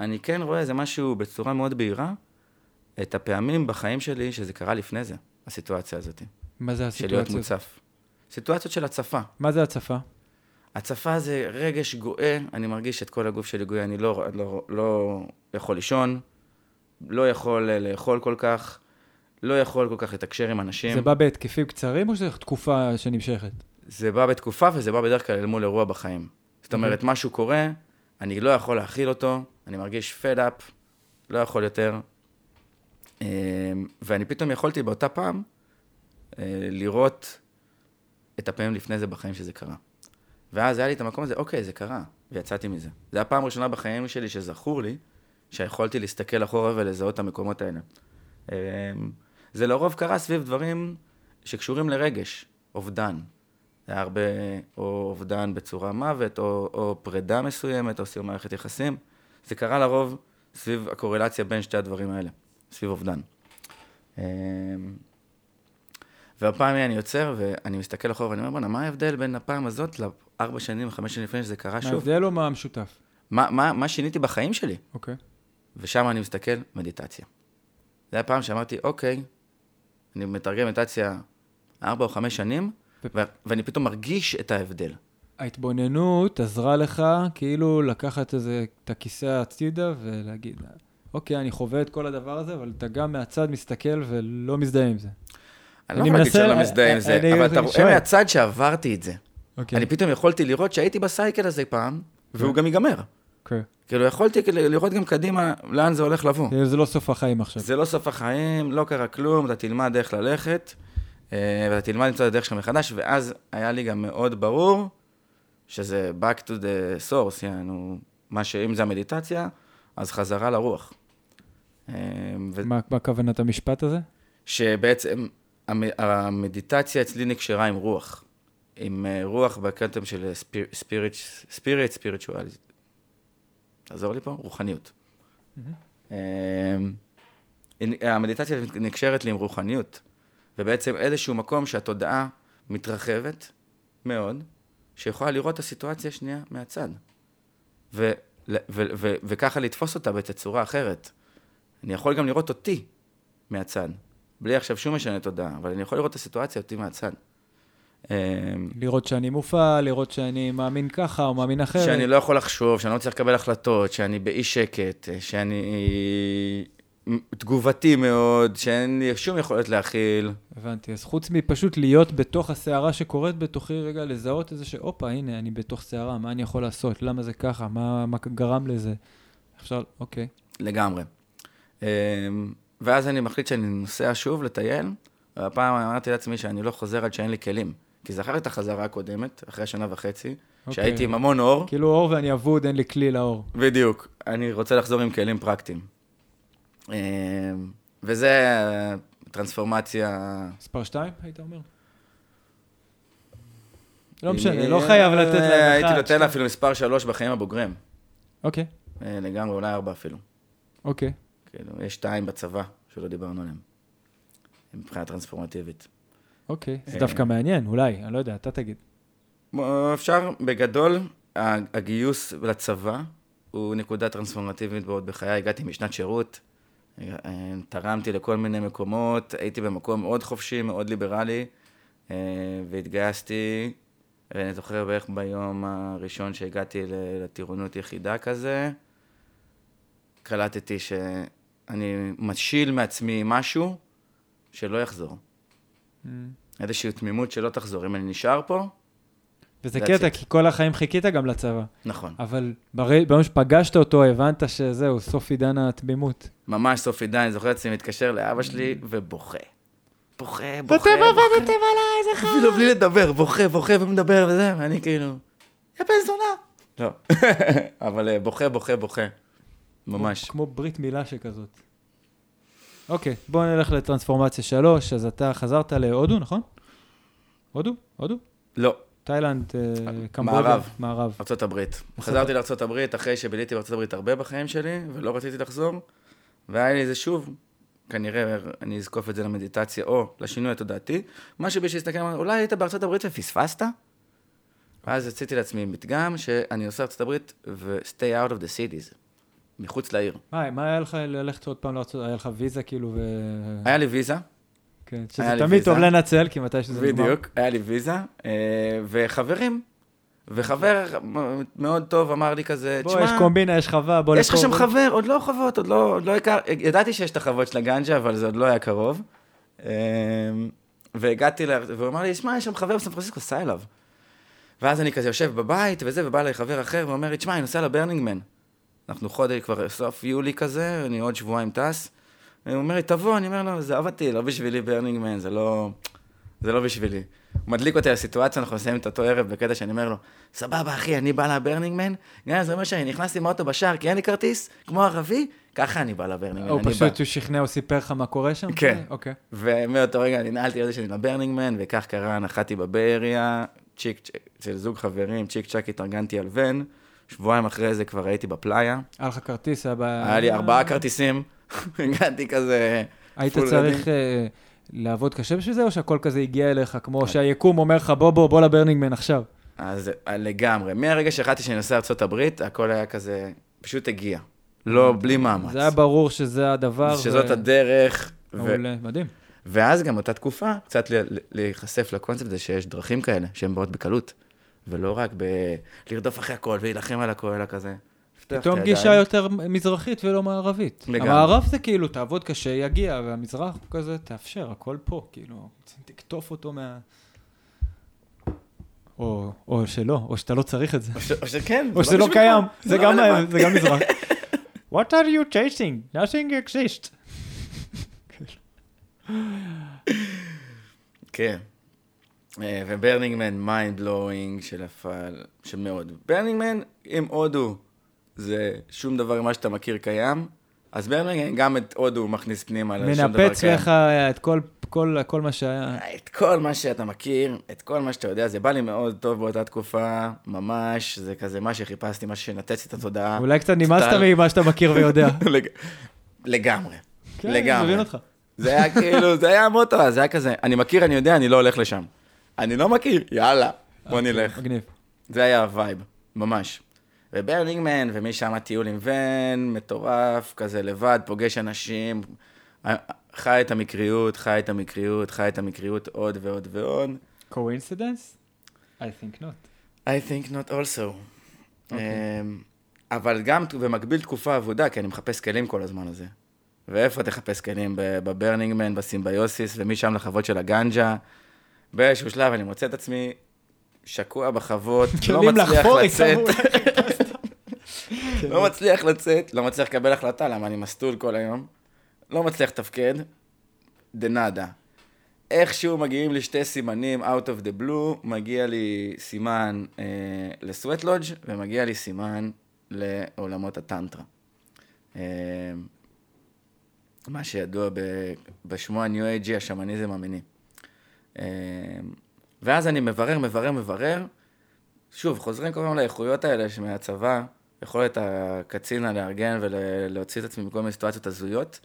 אני כן רואה איזה משהו בצורה מאוד בהירה, את הפעמים בחיים שלי שזה קרה לפני זה, הסיטואציה הזאת, מה זה של להיות הסיטואציה? מוצף. סיטואציות של הצפה. מה זה הצפה? הצפה זה רגש גואה, אני מרגיש את כל הגוף שלי גואה, אני לא, לא, לא יכול לישון, לא יכול אה, לאכול כל כך, לא יכול כל כך לתקשר עם אנשים. זה בא בהתקפים קצרים או שזו תקופה שנמשכת? זה בא בתקופה וזה בא בדרך כלל אל מול אירוע בחיים. זאת אומרת, משהו קורה, אני לא יכול להכיל אותו, אני מרגיש fed up, לא יכול יותר. אה, ואני פתאום יכולתי באותה פעם אה, לראות את הפעמים לפני זה בחיים שזה קרה. ואז היה לי את המקום הזה, אוקיי, זה קרה, ויצאתי מזה. זו הפעם הראשונה בחיים שלי שזכור לי, שיכולתי להסתכל אחורה ולזהות את המקומות האלה. זה לרוב קרה סביב דברים שקשורים לרגש, אובדן. זה היה הרבה, או אובדן בצורה מוות, או, או פרידה מסוימת, או סיום מערכת יחסים. זה קרה לרוב סביב הקורלציה בין שתי הדברים האלה, סביב אובדן. אמ, והפעם אני יוצר, ואני מסתכל אחורה, ואני אומר, בואנה, מה ההבדל בין הפעם הזאת לארבע שנים, חמש שנים לפני שזה קרה מה שוב? ההבדל או מה המשותף? מה, מה, מה שיניתי בחיים שלי? אוקיי. ושם אני מסתכל, מדיטציה. זה היה פעם שאמרתי, אוקיי, אני מתרגם מדיטציה ארבע או חמש שנים, ו- ואני פתאום מרגיש את ההבדל. ההתבוננות עזרה לך כאילו לקחת איזה, את הכיסא הצידה ולהגיד, אוקיי, אני חווה את כל הדבר הזה, אבל אתה גם מהצד מסתכל ולא מזדהה עם זה. אני לא יכול להגיד שאני לא מזדהה עם אני- זה, אני אבל אתה רואה. מהצד שעברתי את זה. אוקיי. אני פתאום יכולתי לראות שהייתי בסייקל הזה פעם, והוא גם ייגמר. אוקיי. כאילו, יכולתי לראות גם קדימה לאן זה הולך לבוא. כאילו, זה לא סוף החיים עכשיו. זה לא סוף החיים, לא קרה כלום, אתה תלמד איך ללכת, אה, ואתה תלמד למצוא את הדרך שלך מחדש, ואז היה לי גם מאוד ברור שזה back to the source, יענו, מה שאם זה המדיטציה, אז חזרה לרוח. אה, ו- מה מה כוונת המשפט הזה? שבעצם המ- המדיטציה אצלי נקשרה עם רוח. עם אה, רוח בקטם של ספיריט, ספיריט, ספיריטואליז. תעזור לי פה? רוחניות. אה, המדיטציה נקשרת לי עם רוחניות, ובעצם איזשהו מקום שהתודעה מתרחבת מאוד, שיכולה לראות את הסיטואציה השנייה מהצד. ו- ו- ו- ו- וככה לתפוס אותה בתצורה אחרת. אני יכול גם לראות אותי מהצד, בלי עכשיו שום משנה תודעה, אבל אני יכול לראות את הסיטואציה אותי מהצד. אה, לראות שאני מופעל, לראות שאני מאמין ככה או מאמין אחרת. שאני לא יכול לחשוב, שאני לא צריך לקבל החלטות, שאני באי שקט, שאני תגובתי מאוד, שאין לי שום יכולת להכיל. הבנתי, אז חוץ מפשוט להיות בתוך הסערה שקורית בתוכי, רגע, לזהות איזה שהופה, הנה, אני בתוך סערה, מה אני יכול לעשות? למה זה ככה? מה, מה גרם לזה? אפשר, אוקיי. לגמרי. אמ, ואז אני מחליט שאני נוסע שוב לטייל, והפעם אמרתי לעצמי שאני לא חוזר עד שאין לי כלים. כי זכרתי את החזרה הקודמת, אחרי שנה וחצי, אוקיי. שהייתי עם המון אור, כאילו אור ואני אבוד, אין לי כלי לאור. בדיוק. אני רוצה לחזור עם כלים פרקטיים. אמ, וזה אה, טרנספורמציה... מספר 2, היית אומר? לא משנה, לא חייב לתת להם אחד. אה, הייתי נותן. לה אפילו מספר שלוש בחיים הבוגרים. אוקיי, אה, לגמרי, אולי ארבע אפילו. אוקיי. כאילו, יש שתיים בצבא שלא דיברנו עליהם. מבחינה טרנספורמטיבית. אוקיי, זה אה. דווקא מעניין, אולי, אני לא יודע, אתה תגיד. אפשר, בגדול, ה- הגיוס לצבא הוא נקודה טרנספורמטיבית מאוד בחיי. הגעתי משנת שירות, אה, תרמתי לכל מיני מקומות, הייתי במקום מאוד חופשי, מאוד ליברלי, אה, והתגייסתי, ואני זוכר בערך ביום הראשון שהגעתי ל- לטירונות יחידה כזה, קלטתי שאני משיל מעצמי משהו שלא יחזור. איזושהי תמימות שלא תחזור. אם אני נשאר פה, וזה קטע, it. כי כל החיים חיכית גם לצבא. נכון. אבל ביום שפגשת אותו, הבנת שזהו, סוף עידן התמימות. ממש סוף עידן, אני זוכר את עצמי מתקשר לאבא שלי ובוכה. בוכה, בוכה, בוכה. אתם עבדתם עליי, זה חם. אפילו בלי לדבר, בוכה, בוכה ומדבר וזה, ואני כאילו, יא בן זונה. לא, אבל אה, בוכה, בוכה, בוכה. ממש. כמו ברית מילה שכזאת. אוקיי, בואו נלך לטרנספורמציה 3, אז אתה חזרת להודו, נכון? הודו? הודו? לא, תאילנד, אה, קמבודיה? מערב. מערב. ארצות הברית. חזרתי לארצות הברית אחרי שביליתי הברית הרבה בחיים שלי, ולא רציתי לחזור, והיה לי איזה שוב, כנראה אני אזקוף את זה למדיטציה או לשינוי התודעתי, משהו בשביל להסתכל, אולי היית הברית ופספסת? ואז יצאתי לעצמי מדגם שאני עושה ארצות הברית ו-stay out of the cities, מחוץ לעיר. מה, מה היה לך ללכת עוד פעם לארצות? היה לך ויזה כאילו ו... היה לי ויזה, כן, שזה תמיד ויזה. טוב לנצל, כי מתי שזה נגמר. בדיוק, היה לי ויזה, אה, וחברים, וחבר מאוד טוב אמר לי כזה, בוא, יש קומבינה, יש חווה, בוא יש לך לפה, שם חבר, עוד לא חוות, עוד לא, עוד לא הכר, ידעתי שיש את החוות של הגנג'ה, אבל זה עוד לא היה קרוב. אמ, והגעתי, ל... והוא אמר לי, שמע, יש שם חבר בסן פרנסיסקו, סע אליו. ואז אני כזה יושב בבית וזה, ובא אליי חבר אחר, ואומר לי, תשמע, אני נוסע לברנינגמן. אנחנו חודש, כבר סוף יולי כזה, אני עוד שבועיים טס. הוא אומר לי, תבוא, אני אומר לו, עזוב אותי, לא בשבילי ברנינג מן, זה לא... זה לא בשבילי. הוא מדליק אותי לסיטואציה, אנחנו נסיים את אותו ערב בקטע שאני אומר לו, סבבה, אחי, אני בא לברנינג מן, גם אם זה אומר שאני נכנסתי עם האוטו בשער כי אין לי כרטיס, כמו ערבי, ככה אני בא לברנינג מן, הוא. פשוט, הוא שכנע, הוא סיפר לך מה קורה שם? כן. אוקיי. ומאותו רגע אני נעלתי על זה שאני לברנינג מן, וכך קרה, נחתי ב Bay Area, צ'יק, צ'יק, אצל זוג חברים, צ'יק צ'אק התארגנתי על ון, שבועיים אחרי זה כבר הייתי בפלאיה, היה לך כרטיס, היה בעיה... היה לי ארבעה כרטיסים, הגעתי כזה... היית צריך. אה, לעבוד קשה בשביל זה, או שהכל כזה הגיע אליך, כמו שהיקום אומר לך, בוא, בוא, בוא לברנינגמן עכשיו. אז אה, לגמרי, מהרגע שהחלטתי שאני נוסע לארה"ב, הכל היה כזה, פשוט הגיע. לא, בלי מאמץ. זה היה ברור שזה הדבר. שזאת ו- הדרך. ו... מעולה, מדהים. ואז גם אותה תקופה, קצת להיחשף לקונספט הזה שיש דרכים כאלה, שהן באות בקלות, ולא רק ב... לרדוף אחרי הכל ולהילחם על הכל, אלא כזה, פתאום. גישה יותר מזרחית ולא מערבית. לגמרי. המערב זה כאילו, תעבוד קשה, יגיע, והמזרח הוא כזה, תאפשר, הכל פה, כאילו, תקטוף אותו מה... או, או שלא, או שאתה לא צריך את זה. או ש- או שכן. או שזה לא. קיים, זה לא גם, רלוונטי. זה גם מזרח. What are you chasing? Nothing exists. כן. אה, ו Burning Man, mind blowing של הפעל, שמאוד. Burning Man, אם הודו זה שום דבר ממה שאתה מכיר קיים, אז Burning Man גם את הודו מכניס פנימה לשום דבר מנפץ קיים. לך את כל, כל, כל מה שהיה. את כל מה שאתה מכיר, את כל מה שאתה יודע, זה בא לי מאוד טוב באותה תקופה, ממש, זה כזה מה שחיפשתי, מה שינתץ את התודעה. אולי קצת נמאסת. ממה שאתה מכיר ויודע. לג- לגמרי. כן, אני לגמרי. מבין אותך. זה היה כאילו, זה היה המוטו, זה היה כזה, אני מכיר, אני יודע, אני לא הולך לשם. אני לא מכיר, יאללה, בוא נלך. מגניב. זה היה ה vibe, ממש. ו Burning Man, ומשם טיול עם ון, מטורף, כזה לבד, פוגש אנשים, חי את המקריות, חי את המקריות, חי את המקריות עוד ועוד ועוד. coincidence? I think not. I think not also. אוקיי. אמ, אבל גם במקביל תקופה אבודה, כי אני מחפש כלים כל הזמן הזה. ואיפה תחפש כלים? ב Burning Man, ב Symbiosis, ומשם לחוות של הגנג'ה. באיזשהו שלב אני מוצא את עצמי שקוע בחוות, לא מצליח לצאת, איתם. לא מצליח לצאת, לא מצליח לקבל החלטה, למה אני מסטול כל היום. לא מצליח לתפקד, de nada. איכשהו מגיעים לי שתי סימנים out of the blue, מגיע לי סימן אה, לסווט לודג' ומגיע לי סימן לעולמות הטנטרה. אה, מה שידוע בשמו ה-New Age, השמניזם המיני. אה, ואז אני מברר, מברר, מברר. שוב, חוזרים כל הזמן לאיכויות האלה מהצבא, יכולת הקצין לארגן ולהוציא את עצמי מכל מיני סיטואציות הזויות.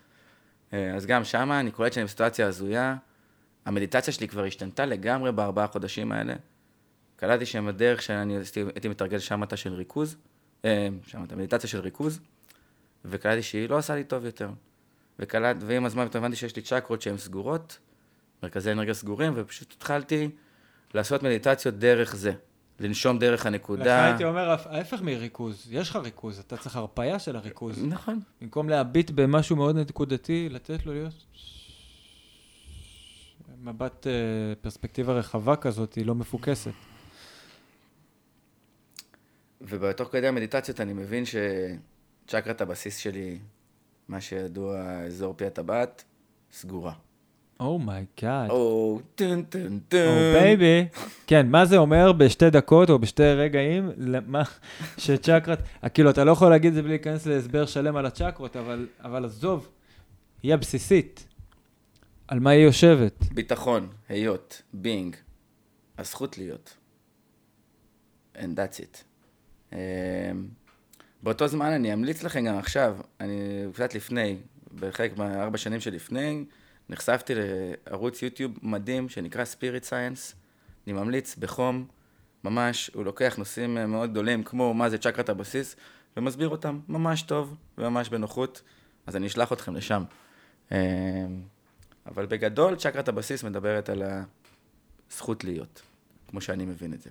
אה, אז גם שמה אני קולט שאני בסיטואציה הזויה. המדיטציה שלי כבר השתנתה לגמרי בארבעה חודשים האלה. קלטתי שהם הדרך שאני הייתי מתרגל שמטה של ריכוז, אה, שמטה, מדיטציה של ריכוז, וקלטתי שהיא לא עושה לי טוב יותר. וקלט, ועם הזמן הבנתי שיש לי צ'קרות שהן סגורות, מרכזי אנרגיה סגורים, ופשוט התחלתי לעשות מדיטציות דרך זה. לנשום דרך לך הנקודה. הייתי אומר, ההפ- ההפך מריכוז. יש לך ריכוז, אתה צריך הרפאיה של הריכוז. נכון. במקום להביט במשהו מאוד נקודתי, לתת לו להיות... מבט, אה, פרספקטיבה רחבה כזאת, היא לא מפוקסת. ובתוך כדי המדיטציות אני מבין שצ'קרת הבסיס שלי, מה שידוע אזור פי הטבעת, סגורה. Oh my god. או, טן טן או טן. baby. כן, מה זה אומר בשתי דקות או בשתי רגעים, למה שצ'קרת, כאילו, אתה לא יכול להגיד את זה בלי להיכנס להסבר שלם על הצ'קרות, אבל, אבל עזוב, היא הבסיסית. על מה היא יושבת? ביטחון, היות, בינג, הזכות להיות. And that's it. Um, באותו זמן אני אמליץ לכם גם עכשיו, אני קצת לפני, בחלק מהארבע שנים שלפני, נחשפתי לערוץ יוטיוב מדהים שנקרא Spirit Science. אני ממליץ בחום, ממש, הוא לוקח נושאים מאוד גדולים, כמו מה זה צ'קרת הבסיס, ומסביר אותם ממש טוב וממש בנוחות, אז אני אשלח אתכם לשם. Um, אבל בגדול, צ'קרת הבסיס מדברת על הזכות להיות, כמו שאני מבין את זה.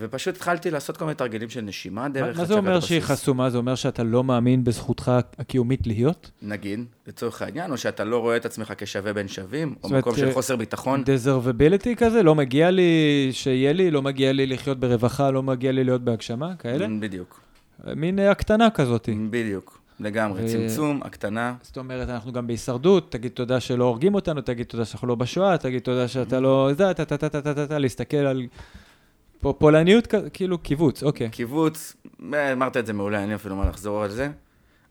ופשוט התחלתי לעשות כל מיני תרגילים של נשימה מה, דרך מה זה אומר שהיא הבסיס. חסומה? זה אומר שאתה לא מאמין בזכותך הקיומית להיות? נגיד, לצורך העניין, או שאתה לא רואה את עצמך כשווה בין שווים, או מקום של אה, חוסר ביטחון. דזרבביליטי כזה? לא מגיע לי שיהיה לי, לא מגיע לי לחיות ברווחה, לא מגיע לי להיות בהגשמה, כאלה? בדיוק, מין אה, הקטנה כזאת. בדיוק, לגמרי. ו- צמצום, הקטנה, זאת אומרת, אנחנו גם בהישרדות, תגיד תודה שלא הורגים אותנו, תגיד תודה שאנחנו לא בשואה, תגיד תודה שאתה לא... זה, טה, טה, טה, טה, טה, טה, להסתכל על... פולניות, כאילו קיבוץ, אוקיי. קיבוץ, אה, אמרת את זה מעולה, אין לי אפילו מה לחזור על זה.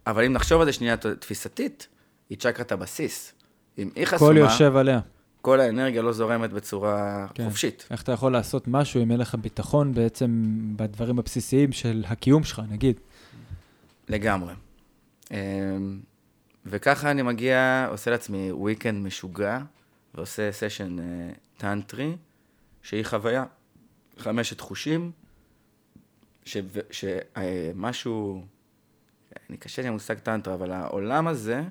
אבל אם נחשוב על זה שנייה תפיסתית, היא צ'קרת הבסיס. אם היא חסומה, הכל יושב עליה. כל האנרגיה לא זורמת בצורה כן. חופשית. איך אתה יכול לעשות משהו אם אין לך ביטחון בעצם בדברים הבסיסיים של הקיום שלך, נגיד. לגמרי. אמ, וככה אני מגיע, עושה לעצמי weekend משוגע, ועושה סשן אה, טנטרי, שהיא חוויה, חמשת חושים, שמשהו, אני קשה לי המושג טנטרה, אבל העולם הזה,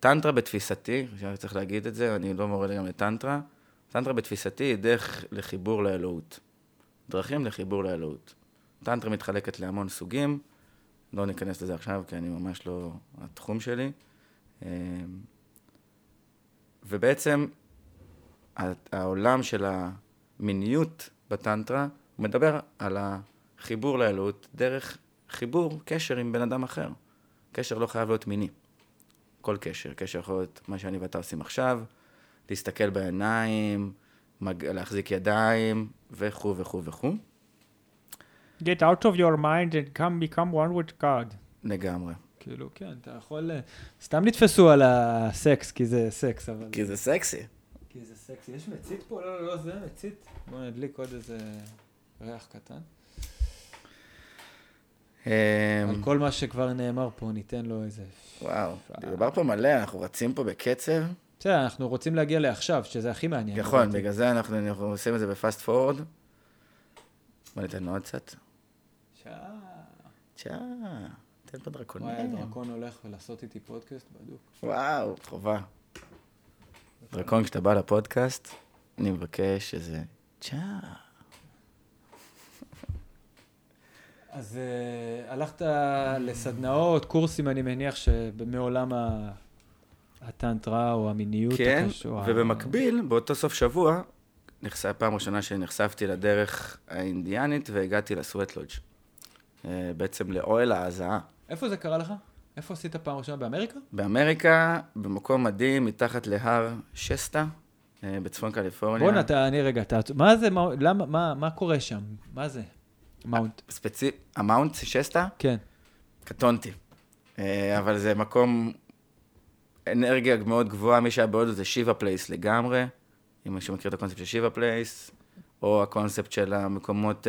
טנטרה בתפיסתי, צריך להגיד את זה, אני לא מורה גם לטנטרה, טנטרה בתפיסתי היא דרך לחיבור לאלוהות. דרכים לחיבור לאלוהות. טנטרה מתחלקת להמון סוגים, לא ניכנס לזה עכשיו, כי אני ממש לא התחום שלי. אה, ובעצם העולם של המיניות בטנטרה, הוא מדבר על החיבור לאלוהות דרך חיבור, קשר עם בן אדם אחר. קשר לא חייב להיות מיני. כל קשר. קשר יכול להיות מה שאני ואתה עושים עכשיו, להסתכל בעיניים, מג... להחזיק ידיים, וכו' וכו' וכו'. Get out of your mind and come become one with God. לגמרי. כאילו, כן, אתה יכול... אה, סתם נתפסו על הסקס, כי זה סקס, אבל... כי זה סקסי. כי זה סקסי. יש מצית פה? לא, לא, לא, זה מצית. בוא נדליק עוד איזה ריח קטן. אמ, על כל מה שכבר נאמר פה, ניתן לו איזה... וואו, דובר פה מלא, אנחנו רצים פה בקצב. בסדר, אנחנו רוצים להגיע לעכשיו, שזה הכי מעניין. נכון. בגלל זה אנחנו עושים את זה בפאסט פורוד. בוא ניתן לו עוד קצת. שעה. צ'אה, תן פה דרקונים. וואי, הדרקון הולך לעשות איתי פודקאסט בדוק. וואו, חובה. דרקון, כשאתה בא לפודקאסט, אני מבקש איזה צ'אה. אז uh, הלכת לסדנאות, קורסים, אני מניח שמעולם ה... הטנטרה או המיניות כן, הקשורה. ובמקביל, באותו סוף שבוע, נחשף, פעם ראשונה שנחשפתי לדרך האינדיאנית והגעתי לסווט לודג'. אה, בעצם לאוהל ההזעה. איפה זה קרה לך? איפה עשית פעם ראשונה? באמריקה? באמריקה, במקום מדהים, מתחת להר שסטה, אה, בצפון קליפורניה. בואנה, אתה, אני רגע, אתה, מה זה, מה, למה, מה, מה קורה שם? מה זה? Mount. ספציפ... ה Mount Shasta? כן. קטונתי. אה, אבל זה מקום, אנרגיה מאוד גבוהה, מי שהיה בהודו זה שיבה place לגמרי, אם מישהו מכיר את הקונספט של שיבה place, או הקונספט של המקומות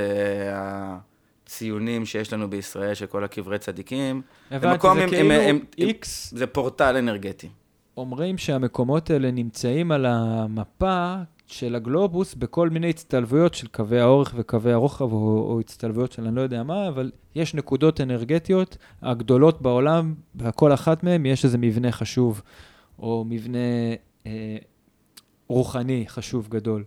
הציונים שיש לנו בישראל, של כל הקברי צדיקים. הבנתי, זה עם- כאילו עם- עם- איקס, זה פורטל אנרגטי. אומרים שהמקומות האלה נמצאים על המפה של הגלובוס בכל מיני הצטלבויות של קווי האורך וקווי הרוחב, או, או הצטלבויות של אני לא יודע מה, אבל יש נקודות אנרגטיות הגדולות בעולם, והכל אחת מהן יש איזה מבנה חשוב, או מבנה אה, רוחני חשוב גדול.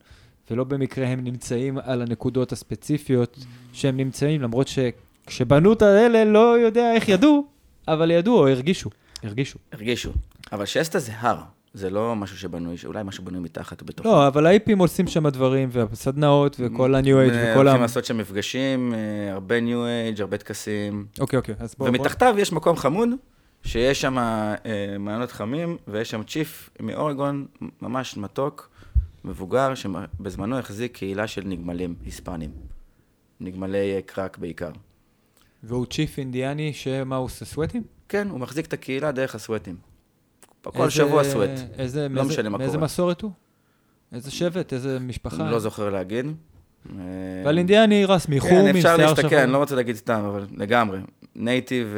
ולא במקרה הם נמצאים על הנקודות הספציפיות שהם נמצאים, למרות שכשבנו את האלה לא יודע איך ידעו, אבל ידעו או הרגישו. הרגישו. הרגישו. אבל שסטה זה הר, זה לא משהו שבנוי, אולי משהו בנוי מתחת ובתוכו. לא, אבל האיפים עושים שם דברים, והסדנאות, וכל ה-new age, וכל ה... הולכים לעשות שם מפגשים, אה, הרבה ניו אייג', הרבה טקסים. אוקיי, אוקיי, אז בואו... ומתחתיו יש מקום חמוד, שיש שם אה, מעיינות חמים, ויש שם צ'יף מאורגון, ממש מתוק, מבוגר, שבזמנו החזיק קהילה של נגמלים היספנים. נגמלי אה, קרק בעיקר. והוא chief אינדיאני, שמה הוא עושה sweat ים? כן, הוא מחזיק את הקהילה דרך ה sweat ים. כל איזה- שבוע sweat. איזה, לא מאיזה- משנה מה מאיזה קורה. מסורת הוא? איזה שבט, איזה משפחה? אני לא זוכר להגיד. אה, אבל אינדיאני רשמי, חום כן, עם אפשר שיער להסתכל, שחור. אני לא רוצה להגיד סתם, אבל לגמרי. native,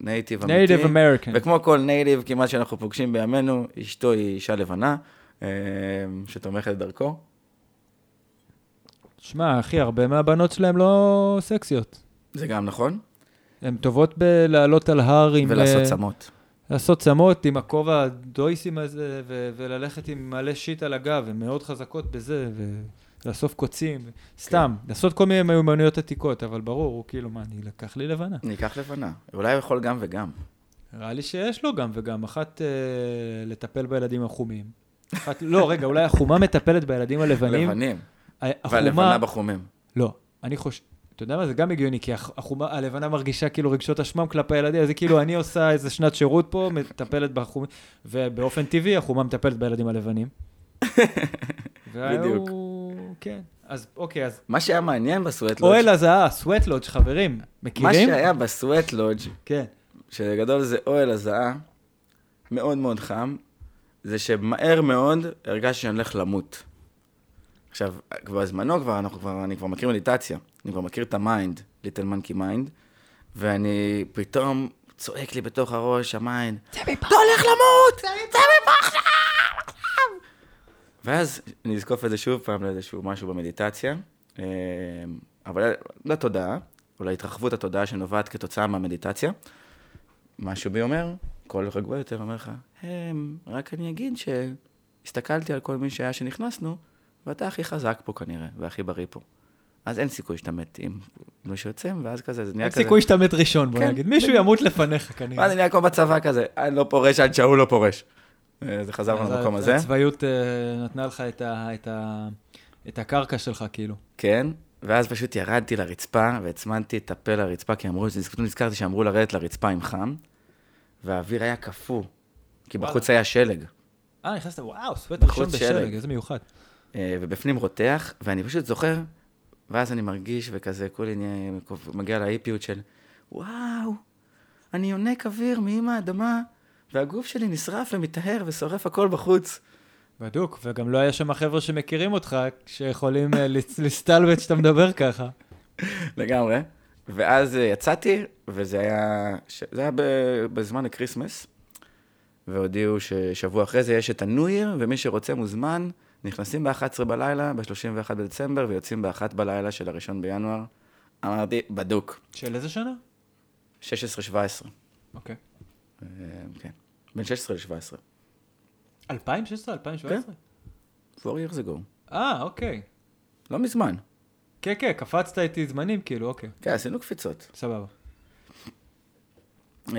native אמיתי. Native American. וכמו כל native כמעט שאנחנו פוגשים בימינו, אשתו היא אישה לבנה, אה, שתומכת דרכו. שמע, אחי, הרבה מהבנות שלהם לא סקסיות. זה גם נכון. הן טובות בלעלות על הר עם... ולעשות אה, צמות. לעשות צמות עם הכובע הדויסים הזה, ו- וללכת עם מלא שיט על הגב, הן מאוד חזקות בזה, ולאסוף קוצים, סתם, לעשות כל מיני מיומנויות עתיקות, אבל ברור, הוא כאילו, מה, אני לקח לי לבנה. ניקח לבנה. אולי הוא יכול גם וגם. נראה לי שיש לו גם וגם, אחת אה, לטפל בילדים החומים. לא, רגע, אולי החומה מטפלת בילדים הלבנים. לבנים. ה- והלבנה החומה, בחומים. לא, אני חושב, אתה יודע מה, זה גם הגיוני, כי הח- החומה, הלבנה מרגישה כאילו רגשות אשמם כלפי הילדים, אז זה כאילו אני עושה איזה שנת שירות פה, מטפלת בחומים, ובאופן טבעי החומה מטפלת בילדים הלבנים. בדיוק. כן. אז אוקיי, אז מה שהיה מעניין בסוואט לודג', אוהל הזעה, סוואט לודג', חברים, מה מכירים? שהיה בסוואט לודג', כן. שבגדול זה אוהל הזעה, מאוד מאוד חם, זה שמהר מאוד הרגשתי שאני הולך למות. עכשיו, כבר בזמנו כבר, אנחנו כבר, אני כבר מכיר מדיטציה, אני כבר מכיר את ה mind, little monkey mind, ואני פתאום צועק לי בתוך הראש, ה mind, אתה הולך למות! מפה עכשיו! עכשיו!" ואז אני אזקוף את זה שוב פעם לאיזשהו משהו במדיטציה, אה, אבל לתודעה, או להתרחבות התודעה שנובעת כתוצאה מהמדיטציה. משהו בי אומר, קול רגוע יותר אומר לך, הם, רק אני אגיד שהסתכלתי על כל מי שהיה שנכנסנו, ואתה הכי חזק פה כנראה, והכי בריא פה. אז אין סיכוי שאתה מת עם מישהו יוצא, ואז כזה, זה נהיה אין כזה... סיכוי שאתה מת ראשון, בוא כן. נגיד. מישהו ימות לפניך ואז כנראה. זה נהיה כמו בצבא כזה, אני לא פורש עד שההוא לא פורש. זה חזרנו אז למקום הזה. הצבאיות אה, נתנה לך את ה- את ה- את הקרקע שלך, כאילו. כן, ואז פשוט ירדתי לרצפה והצמדתי את הפה לרצפה, כי אמרו, נזכרתי שאמרו לרדת לרצפה עם חם, והאוויר היה קפוא, כי. בחוץ היה שלג, אה, נכנסת, וואו, סווט בחוץ ראשון בשלג, שלג. איזה מיוחד. אה, ובפנים רותח, ואני פשוט זוכר, ואז אני מרגיש וכזה, כולי נהיה, מגיע לאיפיות של, וואו, אני יונק אוויר מאימא האדמה, והגוף שלי נשרף ומטהר ושורף הכל בחוץ. בדוק, וגם לא היה שם חבר'ה שמכירים אותך, שיכולים אה, לס- להסתלבט שאתה מדבר ככה. לגמרי. ואז אה, יצאתי, וזה היה, ש... זה היה. בזמן ה Christmas, והודיעו ששבוע אחרי זה יש את ה New Year, ומי שרוצה מוזמן, נכנסים ב-11 בלילה, ב-31 בדצמבר, ויוצאים ב-1 בלילה של הראשון בינואר. אמרתי, בדוק, של איזה שנה? 16-17. אוקיי. אה, כן, בין 16 ל-17. 2016? 2017? 4 years ago. אה, אוקיי. לא מזמן. כן, כן, קפצת איתי זמנים, כאילו, אוקיי. כן, עשינו קפיצות. סבבה. אמ,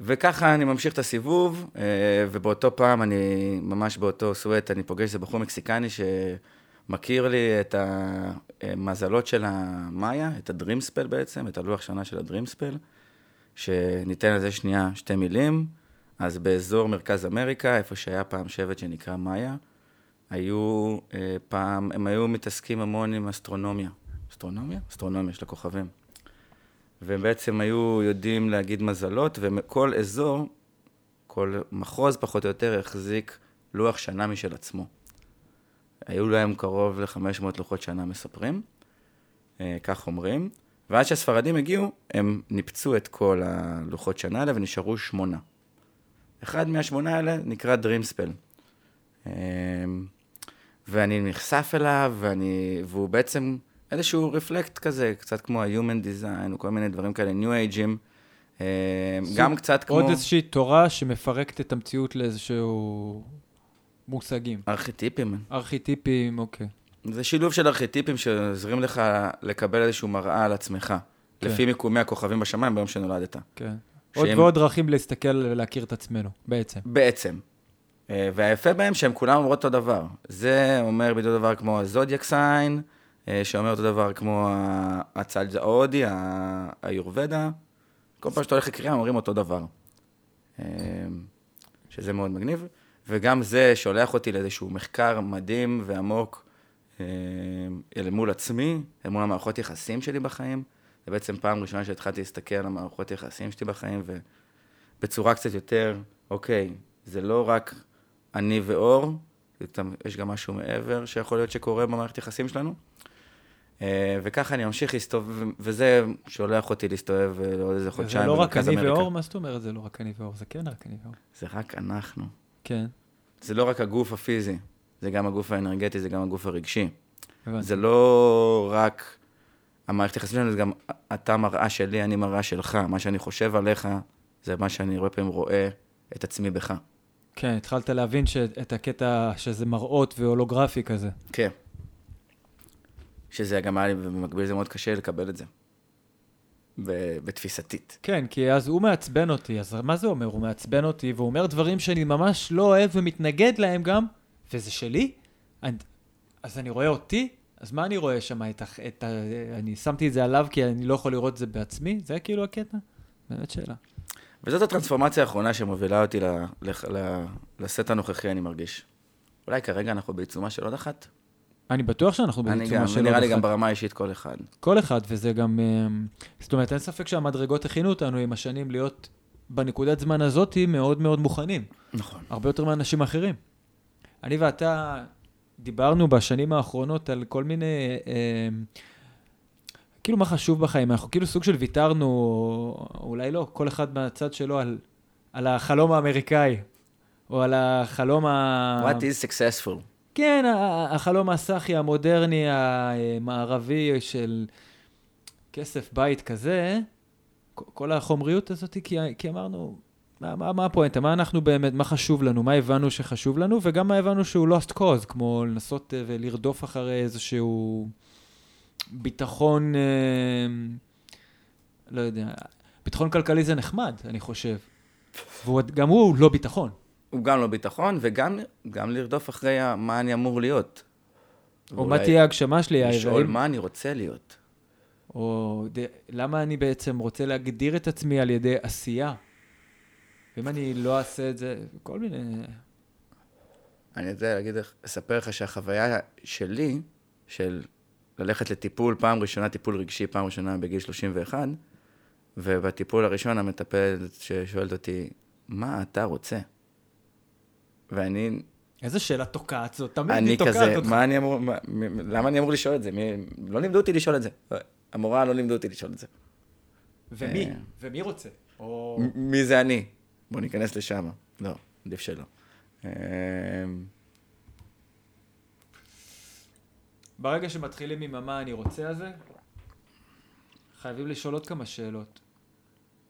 וככה אני ממשיך את הסיבוב, אה, ובאותו פעם אני, ממש באותו סווט, אני פוגש איזה בחור מקסיקני שמכיר לי את המזלות של המאיה, את הדרימספל בעצם, את הלוח שנה של הדרימספל, שניתן לזה שנייה שתי מילים. אז באזור מרכז אמריקה, איפה שהיה פעם שבט שנקרא מאיה, היו אה, פעם, הם היו מתעסקים המון עם אסטרונומיה. אסטרונומיה? אסטרונומיה של הכוכבים. והם בעצם היו יודעים להגיד מזלות, וכל אזור, כל מחוז פחות או יותר החזיק לוח שנה משל עצמו. היו להם קרוב ל-500 לוחות שנה מספרים, אה, כך אומרים, ועד שהספרדים הגיעו, הם ניפצו את כל הלוחות שנה האלה ונשארו שמונה. אחד מהשמונה האלה נקרא דרימספל. ואני נחשף אליו, ואני, והוא בעצם איזשהו רפלקט כזה, קצת כמו ה-Human Design, או כל מיני דברים כאלה, New Age'ים. אה, גם קצת כמו עוד איזושהי תורה שמפרקת את המציאות לאיזשהו מושגים. ארכיטיפים. ארכיטיפים, אוקיי. זה שילוב של ארכיטיפים שעוזרים לך לקבל איזשהו מראה על עצמך, כן. לפי מיקומי הכוכבים בשמיים ביום שנולדת. כן. עוד שהם- ועוד דרכים להסתכל ולהכיר את עצמנו, בעצם. בעצם. אה, והיפה בהם שהם כולם אומרות אותו דבר. זה אומר בדיוק דבר כמו הזודיאק סיין, אה, שאומר אותו דבר כמו ה- הצד ההודי, היורבדה. כל פעם שאתה הולך לקריאה אומרים אותו דבר. אה, שזה מאוד מגניב. וגם זה שולח אותי לאיזשהו מחקר מדהים ועמוק אל מול עצמי, אל מול המערכות יחסים שלי בחיים. זה בעצם פעם ראשונה שהתחלתי להסתכל על המערכות יחסים שלי בחיים, ובצורה קצת יותר, אוקיי, זה לא רק אני ואור, יש גם משהו מעבר שיכול להיות שקורה במערכת יחסים שלנו. אה, וככה אני ממשיך להסתובב, וזה שולח אותי להסתובב אה, לעוד איזה חודשיים זה לא רק במרכז אני אמריקה. ואור? מה זאת אומרת זה לא רק אני ואור? זה כן רק אני ואור. זה רק אנחנו. כן, זה לא רק הגוף הפיזי, זה גם הגוף האנרגטי, זה גם הגוף הרגשי. הבנתי. זה לא רק המערכת יחסים שלנו, זה גם אתה מראה שלי, אני מראה שלך. מה שאני חושב עליך, זה מה שאני הרבה פעמים רואה את עצמי בך. כן, התחלת להבין את הקטע שזה מראות והולוגרפי כזה. כן. שזה גם היה לי, ובמקביל זה מאוד קשה לקבל את זה. בתפיסתית. כן, כי אז הוא מעצבן אותי, אז מה זה אומר? הוא מעצבן אותי, והוא אומר דברים שאני ממש לא אוהב ומתנגד להם גם, וזה שלי? אני, אז אני רואה אותי? אז מה אני רואה שם? את, את. אני שמתי את זה עליו כי אני לא יכול לראות את זה בעצמי? זה כאילו הקטע? באמת שאלה. וזאת הטרנספורמציה האחרונה שמובילה אותי ל- ל- ל- לסט הנוכחי, אני מרגיש. אולי כרגע אנחנו בעיצומה של עוד אחת? אני בטוח שאנחנו אני בעיצומה גם, של נראה עוד לי אחד. גם ברמה האישית כל אחד. כל אחד, וזה גם... אמ, זאת אומרת, אין ספק שהמדרגות הכינו אותנו עם השנים להיות בנקודת זמן הזאתי מאוד מאוד מוכנים. נכון. הרבה יותר מאנשים אחרים. אני ואתה דיברנו בשנים האחרונות על כל מיני, אה, כאילו מה חשוב בחיים, אנחנו כאילו סוג של ויתרנו, או אולי לא, כל אחד מהצד שלו על, על החלום האמריקאי, או על החלום ה... What is successful? כן, החלום הסאחי המודרני המערבי של כסף בית כזה, כל החומריות הזאת, כי, כי אמרנו, מה, מה, מה הפואנטה? מה אנחנו באמת, מה חשוב לנו? מה הבנו שחשוב לנו? וגם מה הבנו שהוא lost cause, כמו לנסות אה, ולרדוף אחרי איזשהו ביטחון, אה, לא יודע, ביטחון כלכלי זה נחמד, אני חושב. וגם הוא לא ביטחון. הוא גם לא ביטחון, וגם גם לרדוף אחרי מה אני אמור להיות. או מה תהיה ההגשמה שלי, לשאול האם- מה אני רוצה להיות. או ד... למה אני בעצם רוצה להגדיר את עצמי על ידי עשייה? ואם אני לא אעשה את זה, כל מיני... אני רוצה להגיד לך, לספר לך שהחוויה שלי, של ללכת לטיפול, פעם ראשונה טיפול רגשי, פעם ראשונה בגיל 31, ובטיפול הראשון המטפלת ששואלת אותי, מה אתה רוצה? ואני, איזה שאלה תוקעת זאת, תמיד אני היא תוקעת כזה, אותך. מה אני אמור, מה, למה אני אמור לשאול את זה? מי, לא לימדו אותי לשאול את זה. המורה לא לימדו אותי לשאול את זה. ומי? אה. ומי רוצה? או... מי זה אני? בוא ניכנס לשם. לא, עדיף שלא. ברגע שמתחילים עם המה אני רוצה הזה, חייבים לשאול עוד כמה שאלות.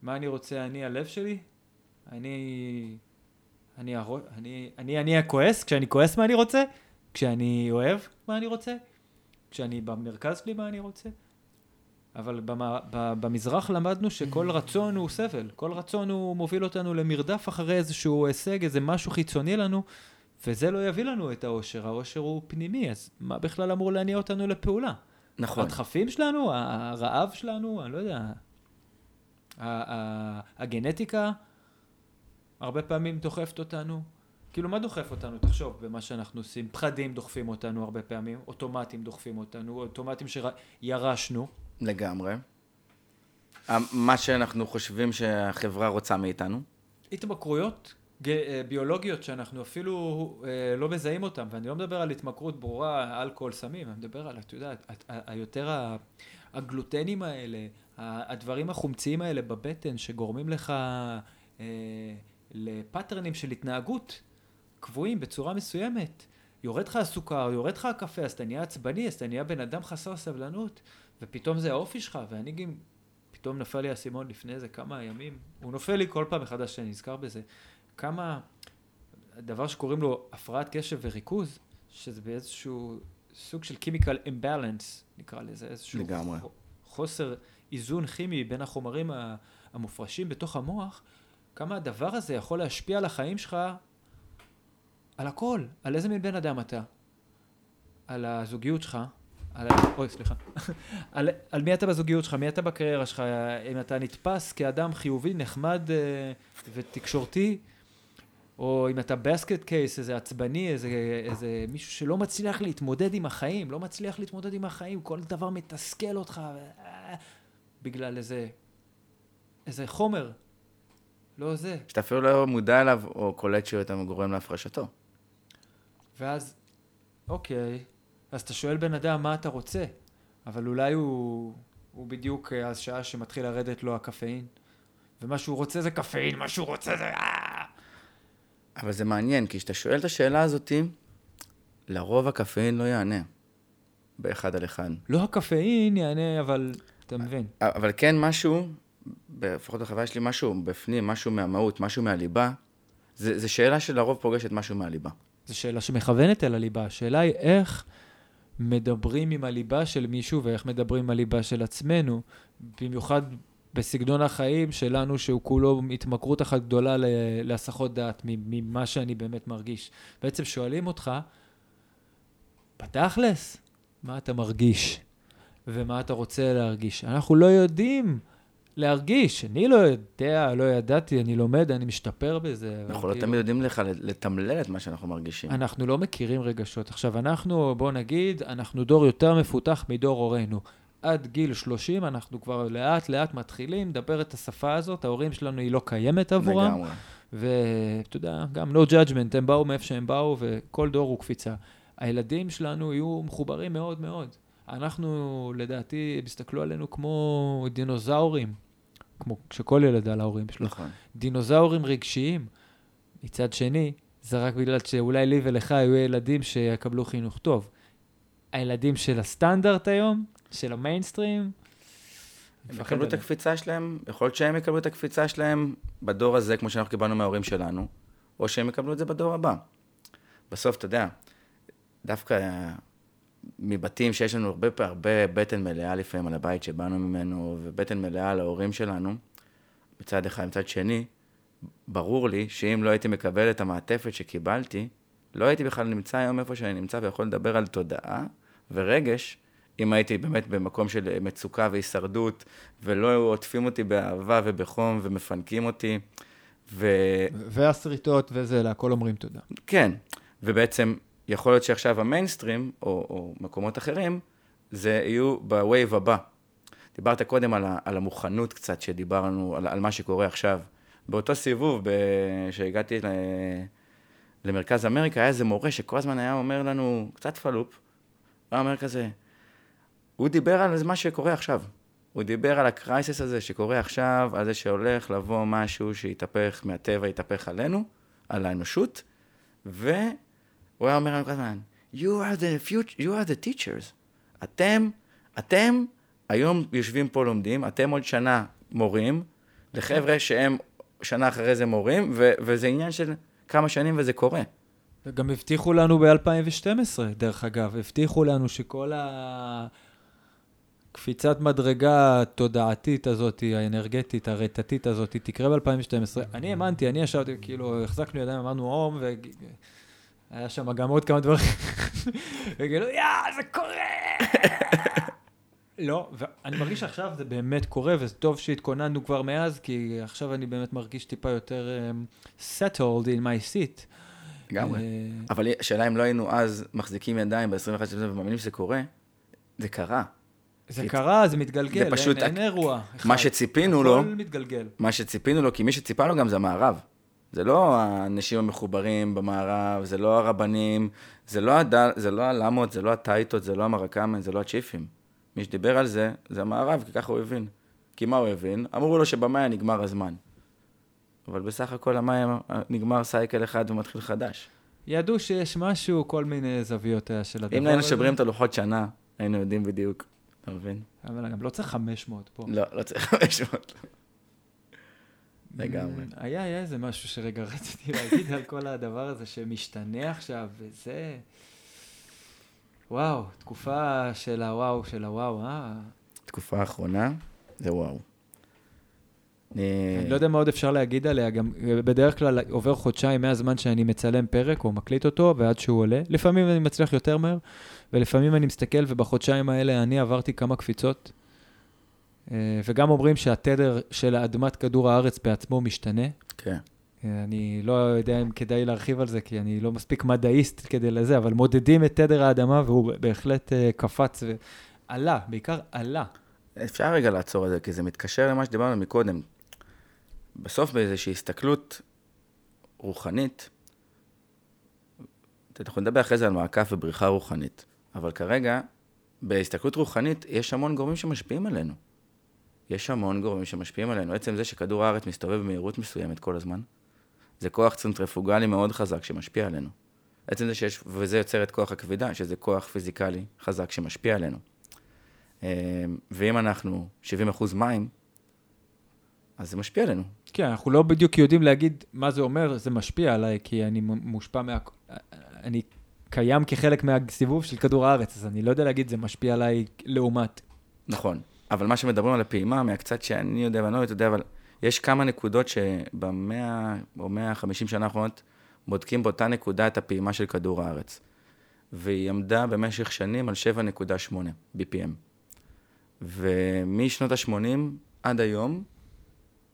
מה אני רוצה, אני הלב שלי? אני... אני. אני, אני, אני הכועס? כשאני כועס מה אני רוצה? כשאני אוהב מה אני רוצה? כשאני במרכז שלי מה אני רוצה? אבל במה, במזרח למדנו שכל רצון הוא סבל, כל רצון הוא מוביל אותנו למרדף אחרי איזשהו הישג, איזה משהו חיצוני לנו, וזה לא יביא לנו את האושר, האושר הוא פנימי, אז מה בכלל אמור להניע אותנו לפעולה? נכון. הדחפים שלנו, הרעב שלנו, אני לא יודע, הגנטיקה הרבה פעמים דוחפת אותנו. כאילו, מה דוחף אותנו? תחשוב במה שאנחנו עושים. פחדים דוחפים אותנו הרבה פעמים, אוטומטים דוחפים אותנו, אוטומטים שירשנו. לגמרי. ה- מה שאנחנו חושבים שהחברה רוצה מאיתנו. התמכרויות ביולוגיות שאנחנו אפילו אה, לא מזהים אותן, ואני לא מדבר על התמכרות ברורה, אלכוהול, סמים, אני מדבר על, אתה יודע, היותר הגלוטנים האלה, הדברים החומציים האלה בבטן שגורמים לך אה, לפאטרנים של התנהגות קבועים בצורה מסוימת. יורד לך הסוכר, יורד לך הקפה, אז אתה נהיה עצבני, אז אתה נהיה בן אדם חסר סבלנות, ופתאום זה האופי שלך, ואני גם פתאום נפל לי האסימון לפני איזה כמה ימים, הוא נופל לי כל פעם מחדש שאני נזכר בזה, כמה, דבר שקוראים לו הפרעת קשב וריכוז, שזה באיזשהו סוג של chemical imbalance, נקרא לזה, איזשהו לגמרי. חוסר איזון כימי בין החומרים המופרשים בתוך המוח, כמה הדבר הזה יכול להשפיע על החיים שלך, על הכל, על איזה מין בן אדם אתה, על הזוגיות שלך, על. אוי, סליחה. על, על מי אתה בזוגיות שלך, מי אתה בקריירה שלך, אם אתה נתפס כאדם חיובי, נחמד אה, ותקשורתי, או אם אתה בסקט קייס, איזה עצבני, איזה, איזה מישהו שלא מצליח להתמודד עם החיים, לא מצליח להתמודד עם החיים, כל דבר מתסכל אותך, ו... בגלל איזה, איזה חומר. לא זה. שאתה אפילו לא מודע אליו או קולט שהוא אתה גורם להפרשתו. ואז, אוקיי, אז אתה שואל בן אדם מה אתה רוצה, אבל אולי הוא, הוא בדיוק אה, השעה שמתחיל לרדת לו הקפאין, ומה שהוא רוצה זה קפאין, מה שהוא רוצה זה... אבל זה מעניין, כי כשאתה שואל את השאלה הזאתי, לרוב הקפאין לא יענה. באחד על אחד. לא הקפאין יענה, אבל אתה מבין. אבל כן משהו, לפחות בחוויה שלי, משהו בפנים, משהו מהמהות, משהו מהליבה, זה שאלה שלרוב פוגשת משהו מהליבה. זו שאלה שמכוונת אל הליבה. השאלה היא איך מדברים עם הליבה של מישהו ואיך מדברים עם הליבה של עצמנו, במיוחד בסגנון החיים שלנו, שהוא כולו התמכרות אחת גדולה להסחות דעת ממה שאני באמת מרגיש. בעצם שואלים אותך, בתכלס, מה אתה מרגיש ומה אתה רוצה להרגיש? אנחנו לא יודעים להרגיש. אני לא יודע, לא ידעתי, אני לומד, אני משתפר בזה. אנחנו לא כאילו- תמיד יודעים לך לתמלל את מה שאנחנו מרגישים. אנחנו לא מכירים רגשות. עכשיו, אנחנו, בוא נגיד, אנחנו דור יותר מפותח מדור הורינו. עד גיל 30 אנחנו כבר לאט לאט מתחילים לדבר את השפה הזאת, ההורים שלנו היא לא קיימת עבורם. לגמרי. ואתה יודע, גם no judgment, הם באו מאיפה שהם באו, וכל דור הוא קפיצה. הילדים שלנו יהיו מחוברים מאוד מאוד. אנחנו, לדעתי, הם יסתכלו עלינו כמו דינוזאורים, כמו שכל ילד על ההורים שלו. נכון. דינוזאורים רגשיים. מצד שני, זה רק בגלל שאולי לי ולך יהיו ילדים שיקבלו חינוך טוב. הילדים של הסטנדרט היום, של המיינסטרים, הם יקבלו את. הקפיצה שלהם, יכול להיות שהם יקבלו את הקפיצה שלהם בדור הזה, כמו שאנחנו קיבלנו מההורים שלנו, או שהם יקבלו את זה בדור הבא. בסוף, אתה יודע, דווקא מבתים שיש לנו הרבה, הרבה בטן מלאה לפעמים על הבית שבאנו ממנו, ובטן מלאה על ההורים שלנו, מצד אחד. מצד שני, ברור לי שאם לא הייתי מקבל את המעטפת שקיבלתי, לא הייתי בכלל נמצא היום איפה שאני נמצא ויכול לדבר על תודעה ורגש, אם הייתי באמת במקום של מצוקה והישרדות, ולא עוטפים אותי באהבה ובחום ומפנקים אותי. וכן, והשריטות וזה, להכל אומרים תודה. ובעצם יכול להיות שעכשיו המיינסטרים, או, או מקומות אחרים, זה יהיו ב wave הבא. דיברת קודם על, ה, על המוכנות קצת, שדיברנו על, על מה שקורה עכשיו. באותו סיבוב, ב, שהגעתי ל, למרכז אמריקה, היה איזה מורה שכל הזמן היה אומר לנו, קצת פלופ, הוא היה אומר כזה, הוא דיבר על מה שקורה עכשיו. הוא דיבר על הקרייסס הזה שקורה עכשיו, על זה שהולך לבוא משהו שיתהפך מהטבע, יתהפך עלינו, על האנושות, והוא היה אומר לנו כל הזמן, you are the future, you are the teachers. אתם, אתם היום יושבים פה לומדים, אתם עוד שנה מורים, לחבר'ה שהם שנה אחרי זה מורים, ו- וזה עניין של כמה שנים וזה קורה. גם הבטיחו לנו ב-2012, דרך אגב, הבטיחו לנו שכל הקפיצת מדרגה התודעתית הזאת, האנרגטית, הרטטית הזאת, תקרה ב-2012. אני האמנתי, אני ישבתי, כאילו, החזקנו ידיים, אמרנו הום, והיה שם גם עוד כמה דברים, וכאילו, יא, זה קורה! לא, ואני מרגיש שעכשיו זה באמת קורה, וזה טוב שהתכוננו כבר מאז, כי עכשיו אני באמת מרגיש טיפה יותר um, settled in my seat. לגמרי. אה, אבל השאלה אם לא היינו אז מחזיקים ידיים ב-21 שנים ומאמינים שזה קורה, זה קרה. זה קרה, זה מתגלגל, זה פשוט אין, אין אירוע. אחד. מה שציפינו לו- הכל מתגלגל. מה שציפינו לו, כי מי שציפה לו גם זה המערב. זה לא האנשים המחוברים במערב, זה לא הרבנים, זה לא, הד... זה לא הלמות, זה לא הטייטות, זה לא המרקמן, זה לא הצ'יפים. מי שדיבר על זה, זה המערב, כי ככה הוא הבין. כי מה הוא הבין? אמרו לו שבמאיה נגמר הזמן. אבל בסך הכל המאיה נגמר סייקל אחד ומתחיל חדש. ידעו שיש משהו, כל מיני זוויות היה של הדבר אם היינו הזה. שוברים את הלוחות שנה, היינו יודעים בדיוק. אתה מבין? אבל גם לא צריך 500 פה. לא, לא צריך 500. לגמרי. היה, היה איזה משהו שרגע רציתי להגיד על כל הדבר הזה שמשתנה עכשיו, וזה... וואו, תקופה של הוואו, של הוואו, אה? תקופה האחרונה, זה וואו. אני לא יודע מה עוד אפשר להגיד עליה, גם אה, בדרך כלל עובר חודשיים מהזמן שאני מצלם פרק או מקליט אותו ועד שהוא עולה. לפעמים אני מצליח יותר מהר, ולפעמים אני מסתכל ובחודשיים האלה אני עברתי כמה קפיצות. אה, וגם אומרים שהתדר של אדמת כדור הארץ בעצמו משתנה. כן. אה, אני לא יודע אם כדאי להרחיב על זה, כי אני לא מספיק מדעיסט כדי לזה, אבל מודדים את תדר האדמה והוא בהחלט אה, קפץ ועלה, בעיקר עלה. אפשר רגע לעצור את זה, כי זה מתקשר למה שדיברנו מקודם. בסוף באיזושהי הסתכלות רוחנית, אנחנו נדבר אחרי זה על מעקף ובריחה רוחנית, אבל כרגע, בהסתכלות רוחנית, יש המון גורמים שמשפיעים עלינו. יש המון גורמים שמשפיעים עלינו. עצם זה שכדור הארץ מסתובב במהירות מסוימת כל הזמן, זה כוח צנטריפוגלי מאוד חזק שמשפיע עלינו. עצם זה שיש, וזה יוצר את כוח הכבידה, שזה כוח פיזיקלי חזק שמשפיע עלינו. אה, ואם אנחנו 70% מים, אז זה משפיע עלינו. כן, אנחנו לא בדיוק יודעים להגיד מה זה אומר, זה משפיע עליי, כי אני מושפע מה... אני קיים כחלק מהסיבוב של כדור הארץ, אז אני לא יודע להגיד זה משפיע עליי לעומת. נכון. אבל מה שמדברים על הפעימה, מהקצת שאני יודע ואני לא יודע, אבל יש כמה נקודות שבמאה או 150 שנה האחרונות בודקים באותה נקודה את הפעימה של כדור הארץ. והיא עמדה במשך שנים על 7.8 BPM. ומשנות ה-80 עד היום,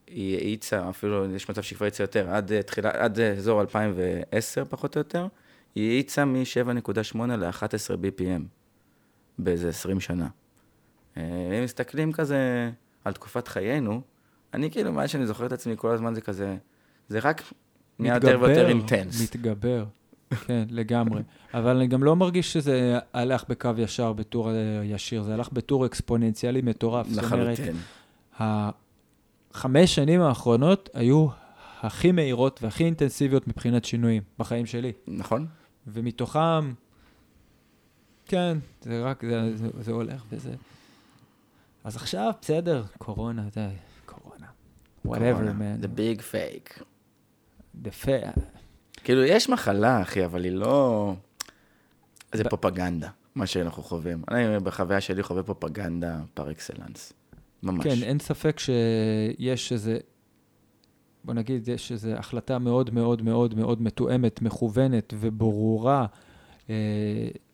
היא האיצה, אפילו יש מצב שהיא כבר האיצה יותר, עד, אה, תחילה, עד אה, אזור 2010 פחות או יותר, היא האיצה מ-7.8 ל-11 BPM באיזה 20 שנה. אה, אם מסתכלים כזה על תקופת חיינו, אני כאילו, מה שאני זוכר את עצמי כל הזמן זה כזה, זה רק נהיה יותר ויותר אינטנס. מתגבר, כן, לגמרי. אבל אני גם לא מרגיש שזה הלך בקו ישר בטור ישיר, זה הלך בטור אקספוננציאלי מטורף. לחלוטין. החמש שנים האחרונות היו הכי מהירות והכי אינטנסיביות מבחינת שינויים בחיים שלי. נכון? ומתוכם, כן, זה רק, זה, זה, זה הולך וזה... אז עכשיו, בסדר, קורונה, די, קורונה. whatever, man. The big fake. The fa- כאילו, יש מחלה, אחי, אבל היא לא... זה פרופגנדה, מה שאנחנו חווים. אני בחוויה שלי חווה פרופגנדה פר אקסלנס. ממש. כן, אין ספק שיש איזה, בוא נגיד, יש איזו החלטה מאוד מאוד מאוד מאוד מתואמת, מכוונת וברורה אה,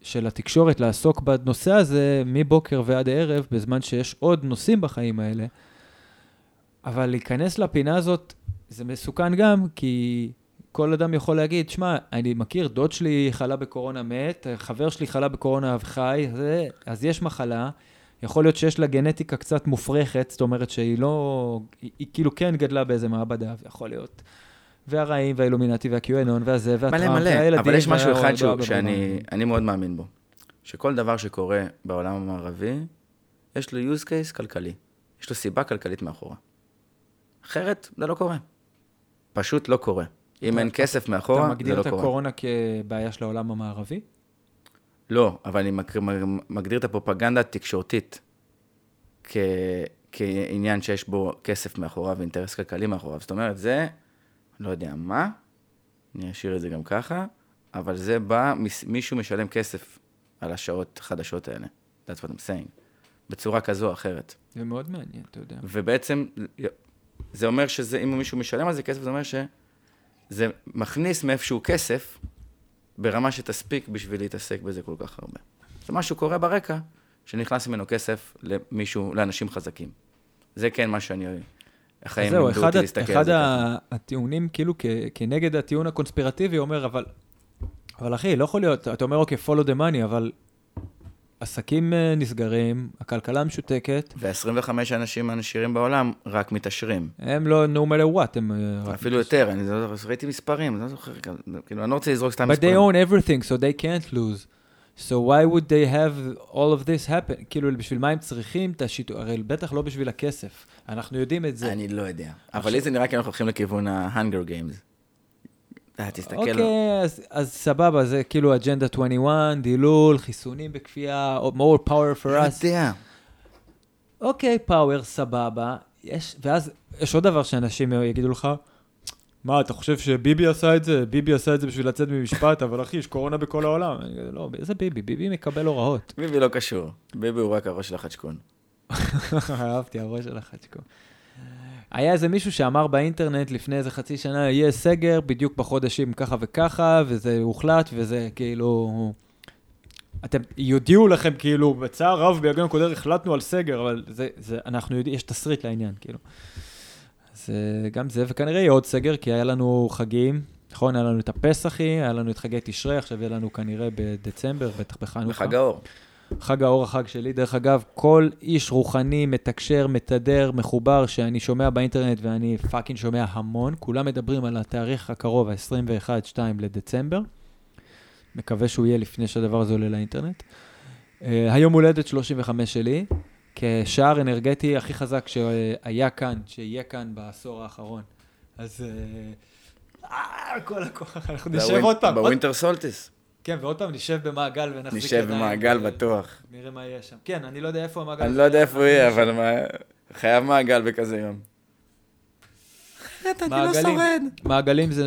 של התקשורת לעסוק בנושא הזה מבוקר ועד ערב, בזמן שיש עוד נושאים בחיים האלה. אבל להיכנס לפינה הזאת, זה מסוכן גם, כי כל אדם יכול להגיד, שמע, אני מכיר, דוד שלי חלה בקורונה מת, חבר שלי חלה בקורונה וחי, אז יש מחלה. יכול להיות שיש לה גנטיקה קצת מופרכת, זאת אומרת שהיא לא... היא, היא כאילו כן גדלה באיזה מעבדה, יכול להיות. והרעים והאילומינטי והקיואנון והזה מלא והטראמפ מלא, והילדים. אבל יש משהו אחד שהוא- שאני. אני מאוד מאמין בו. שכל דבר שקורה בעולם המערבי, יש לו use case כלכלי. יש לו סיבה כלכלית מאחורה. אחרת, זה לא קורה. פשוט לא קורה. אם אתה- אין כסף אתה מאחורה, זה מגדיר לא את קורה. הקורונה כבעיה של העולם המערבי? לא, אבל אני מגדיר את הפרופגנדה התקשורתית כ... כעניין שיש בו כסף מאחוריו ואינטרס כלכלי מאחוריו. זאת אומרת, זה, לא יודע מה, אני אשאיר את זה גם ככה, אבל זה בא, מישהו משלם כסף על השעות החדשות האלה. That's what I'm saying. בצורה כזו או אחרת. זה מאוד מעניין, אתה יודע. ובעצם, זה אומר שזה, אם מישהו משלם על זה כסף, זה אומר שזה מכניס מאיפשהו כסף, ברמה שתספיק בשביל להתעסק בזה כל כך הרבה. זה משהו קורה ברקע, שנכנס ממנו כסף למישהו, לאנשים חזקים. זה כן מה שאני... החיים זהו, לימדו אחד, אותי להסתכל על אחד זה ככה. ה- הטיעונים, כאילו, כ- כנגד הטיעון הקונספירטיבי, אומר, אבל, אבל אחי, לא יכול להיות, אתה אומר, אוקיי, follow the money, אבל עסקים אה, נסגרים, הכלכלה משותקת, ו-25 אנשים העשירים בעולם רק מתעשרים. הם לא no matter what, הם... אה, רק- אפילו יותר, אני לא זוכר, ראיתי מספרים, אני לא זוכר, כאילו, אני לא רוצה לזרוק סתם But they מספרים. own everything, so they can't lose. So why would they have all of this happen? כאילו, בשביל מה הם צריכים את השיטור? הרי בטח לא בשביל הכסף. אנחנו יודעים את זה. אני לא יודע. אבל לי זה נראה כאילו אנחנו הולכים לכיוון ה-Hunger Games. אה, תסתכל. אוקיי, אז, אז סבבה, זה כאילו אג'נדה 21, דילול, חיסונים בכפייה, more power for us. יודע. אוקיי, פאוור, סבבה. יש, ואז יש עוד דבר שאנשים יגידו לך, מה, אתה חושב שביבי עשה את זה? ביבי עשה את זה בשביל לצאת ממשפט, אבל אחי, יש קורונה בכל העולם. לא, איזה ביבי? ביבי מקבל הוראות. ביבי לא קשור. ביבי הוא רק הראש של החדשקון. אהבתי, הראש של החצ'קו. היה איזה מישהו שאמר באינטרנט לפני איזה חצי שנה, יהיה סגר בדיוק בחודשים ככה וככה, וזה הוחלט, וזה כאילו... אתם יודיעו לכם כאילו, בצער רב ביגון קודר החלטנו על סגר, אבל זה, זה, אנחנו יודעים, יש תסריט לעניין, כאילו. אז אה, גם זה, וכנראה יהיה עוד סגר, כי היה לנו חגים, נכון? היה לנו את הפסחי, היה לנו את חגי תשרי, עכשיו יהיה לנו כנראה בדצמבר, בטח בחנוכה. בחג האור. חג האור, החג שלי. דרך אגב, כל איש רוחני, מתקשר, מתדר, מחובר, שאני שומע באינטרנט, ואני fucking שומע המון, כולם מדברים על התאריך הקרוב, ה-21-2 לדצמבר. מקווה שהוא יהיה לפני שהדבר הזה עולה לאינטרנט. Uh, היום הולדת 35 שלי, כשער אנרגטי הכי חזק שהיה כאן, שיהיה כאן בעשור האחרון. אז... אה, כל הכוח, אנחנו נשב עוד פעם. ב winter solstice. כן, ועוד פעם נשב במעגל ונחזיק נשב במעגל בטוח. נראה מה יהיה שם. כן, אני לא יודע איפה המעגל. אני לא יודע איפה הוא יהיה, אבל מה- חייב מעגל בכזה יום. אחרת אני לא. שורד. מעגלים זה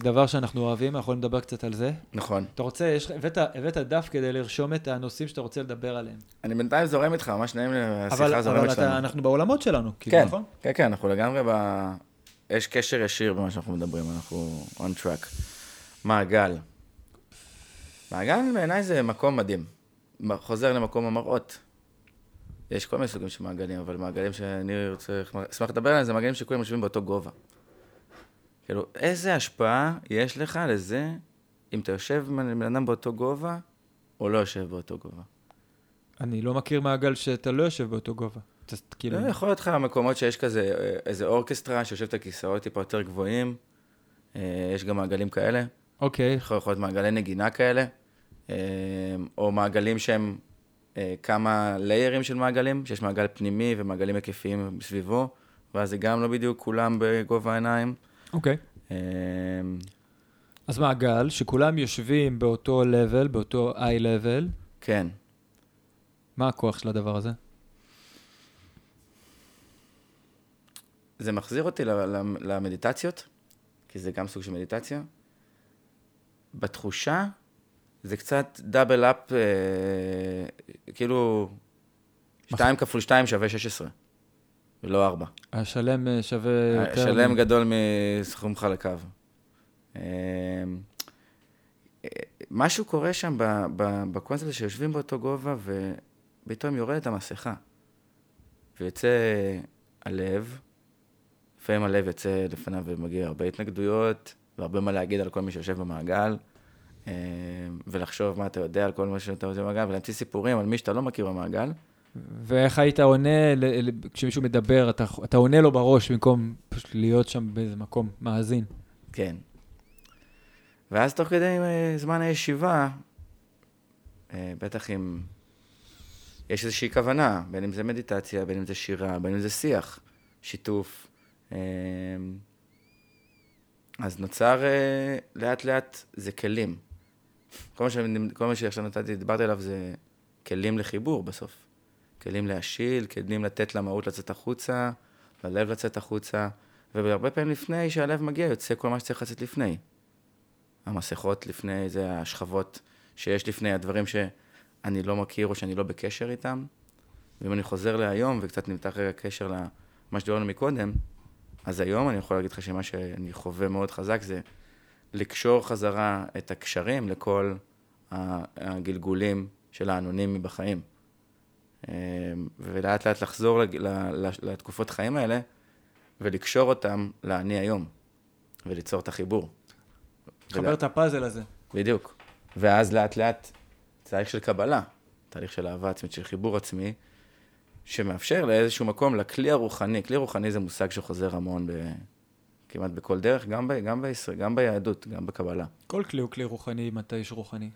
דבר שאנחנו אוהבים, אנחנו יכולים לדבר קצת על זה. נכון. אתה רוצה, יש, הבאת, הבאת דף כדי לרשום את הנושאים שאתה רוצה לדבר עליהם. אני בינתיים זורם איתך, ממש נעים לי, אבל, השיחה זורמת אבל אתה, שלנו. אנחנו בעולמות שלנו, כאילו, כן, נכון? כן, כן, אנחנו לגמרי ב... יש קשר ישיר במה שאנחנו מדברים, אנחנו on track. מעגל. מעגל בעיניי זה מקום מדהים. חוזר למקום המראות. יש כל מיני סוגים של מעגלים, אבל מעגלים שאני רוצה, אשמח לדבר עליהם, זה מעגלים שכולם יושבים באותו גובה. כאילו, איזה השפעה יש לך לזה אם אתה יושב עם בן אדם באותו גובה, או לא יושב באותו גובה? אני לא מכיר מעגל שאתה לא יושב באותו גובה. אתה, כאילו, לא, יכול להיות לך מקומות שיש כזה, אה, איזה אורקסטרה שיושבת על כיסאות טיפה יותר גבוהים, אה, יש גם מעגלים כאלה, אוקיי, יכול יכול להיות מעגלי נגינה כאלה, אה, או מעגלים שהם אה, כמה ליירים של מעגלים, שיש מעגל פנימי ומעגלים היקפיים סביבו, ואז זה גם לא בדיוק כולם בגובה העיניים. אוקיי. אה, אז מעגל, שכולם יושבים באותו level, באותו eye level, כן. מה הכוח של הדבר הזה? זה מחזיר אותי למדיטציות, כי זה גם סוג של מדיטציה. בתחושה, זה קצת דאבל אפ, אה, כאילו, 2 כפול 2 שווה 16, ולא 4. השלם אה, שווה יותר... שלם מ- גדול מסכום חלקיו. אה, אה, משהו קורה שם בקונספט שיושבים באותו גובה ופתאום יורדת המסכה. ויוצא הלב, לפעמים הלב יוצא לפניו ומגיע הרבה התנגדויות, והרבה מה להגיד על כל מי שיושב במעגל, אה, ולחשוב מה אתה יודע על כל מה שאתה יודע במעגל, ולהמציא סיפורים על מי שאתה לא מכיר במעגל. ואיך היית עונה כשמישהו מדבר, אתה, אתה עונה לו בראש במקום פשוט להיות שם באיזה מקום, מאזין. כן. ואז תוך כדי אה, זמן הישיבה, אה, בטח אם יש איזושהי כוונה, בין אם זה מדיטציה, בין אם זה שירה, בין אם זה שיח, שיתוף, אז נוצר אה, לאט לאט, זה כלים. כל מה, שאני, כל מה שעכשיו נתתי, דיברתי עליו זה כלים לחיבור בסוף. כלים להשיל, כלים לתת למהות לצאת החוצה, ללב לצאת החוצה, והרבה פעמים לפני שהלב מגיע, יוצא כל מה שצריך לצאת לפני. המסכות לפני, זה השכבות שיש לפני, הדברים שאני לא מכיר או שאני לא בקשר איתם. ואם אני חוזר להיום וקצת נמתח רגע קשר למה שדיברנו מקודם, אז היום אני יכול להגיד לך שמה שאני חווה מאוד חזק זה לקשור חזרה את הקשרים לכל הגלגולים של האנונימי בחיים. אה, ולאט לאט לחזור לתקופות חיים האלה ולקשור אותם לאני היום, וליצור את החיבור. חבר את הפאזל הזה. בדיוק. ואז לאט לאט תהליך של קבלה, תהליך של אהבה עצמית, של חיבור עצמי, שמאפשר לאיזשהו מקום לכלי הרוחני. כלי רוחני זה מושג שחוזר המון ב... כמעט בכל דרך, גם, ב... גם בישראל, גם ביהדות, גם בקבלה. כל כלי הוא כלי רוחני אם אתה איש רוחני.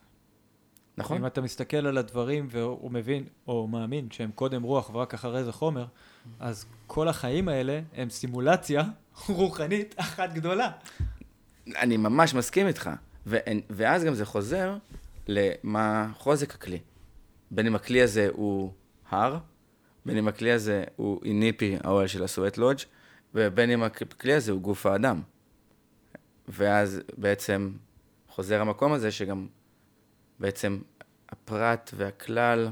נכון? אם אתה מסתכל על הדברים והוא מבין, או מאמין, שהם קודם רוח ורק אחרי זה חומר, אז כל החיים האלה הם סימולציה רוחנית אחת גדולה. אני ממש מסכים איתך. ו... ואז גם זה חוזר למה חוזק הכלי. בין אם הכלי הזה הוא הר, בין אם הכלי הזה הוא איניפי, האוהל של הסואט לודג', ובין אם הכלי הזה הוא גוף האדם. ואז בעצם חוזר המקום הזה שגם בעצם הפרט והכלל,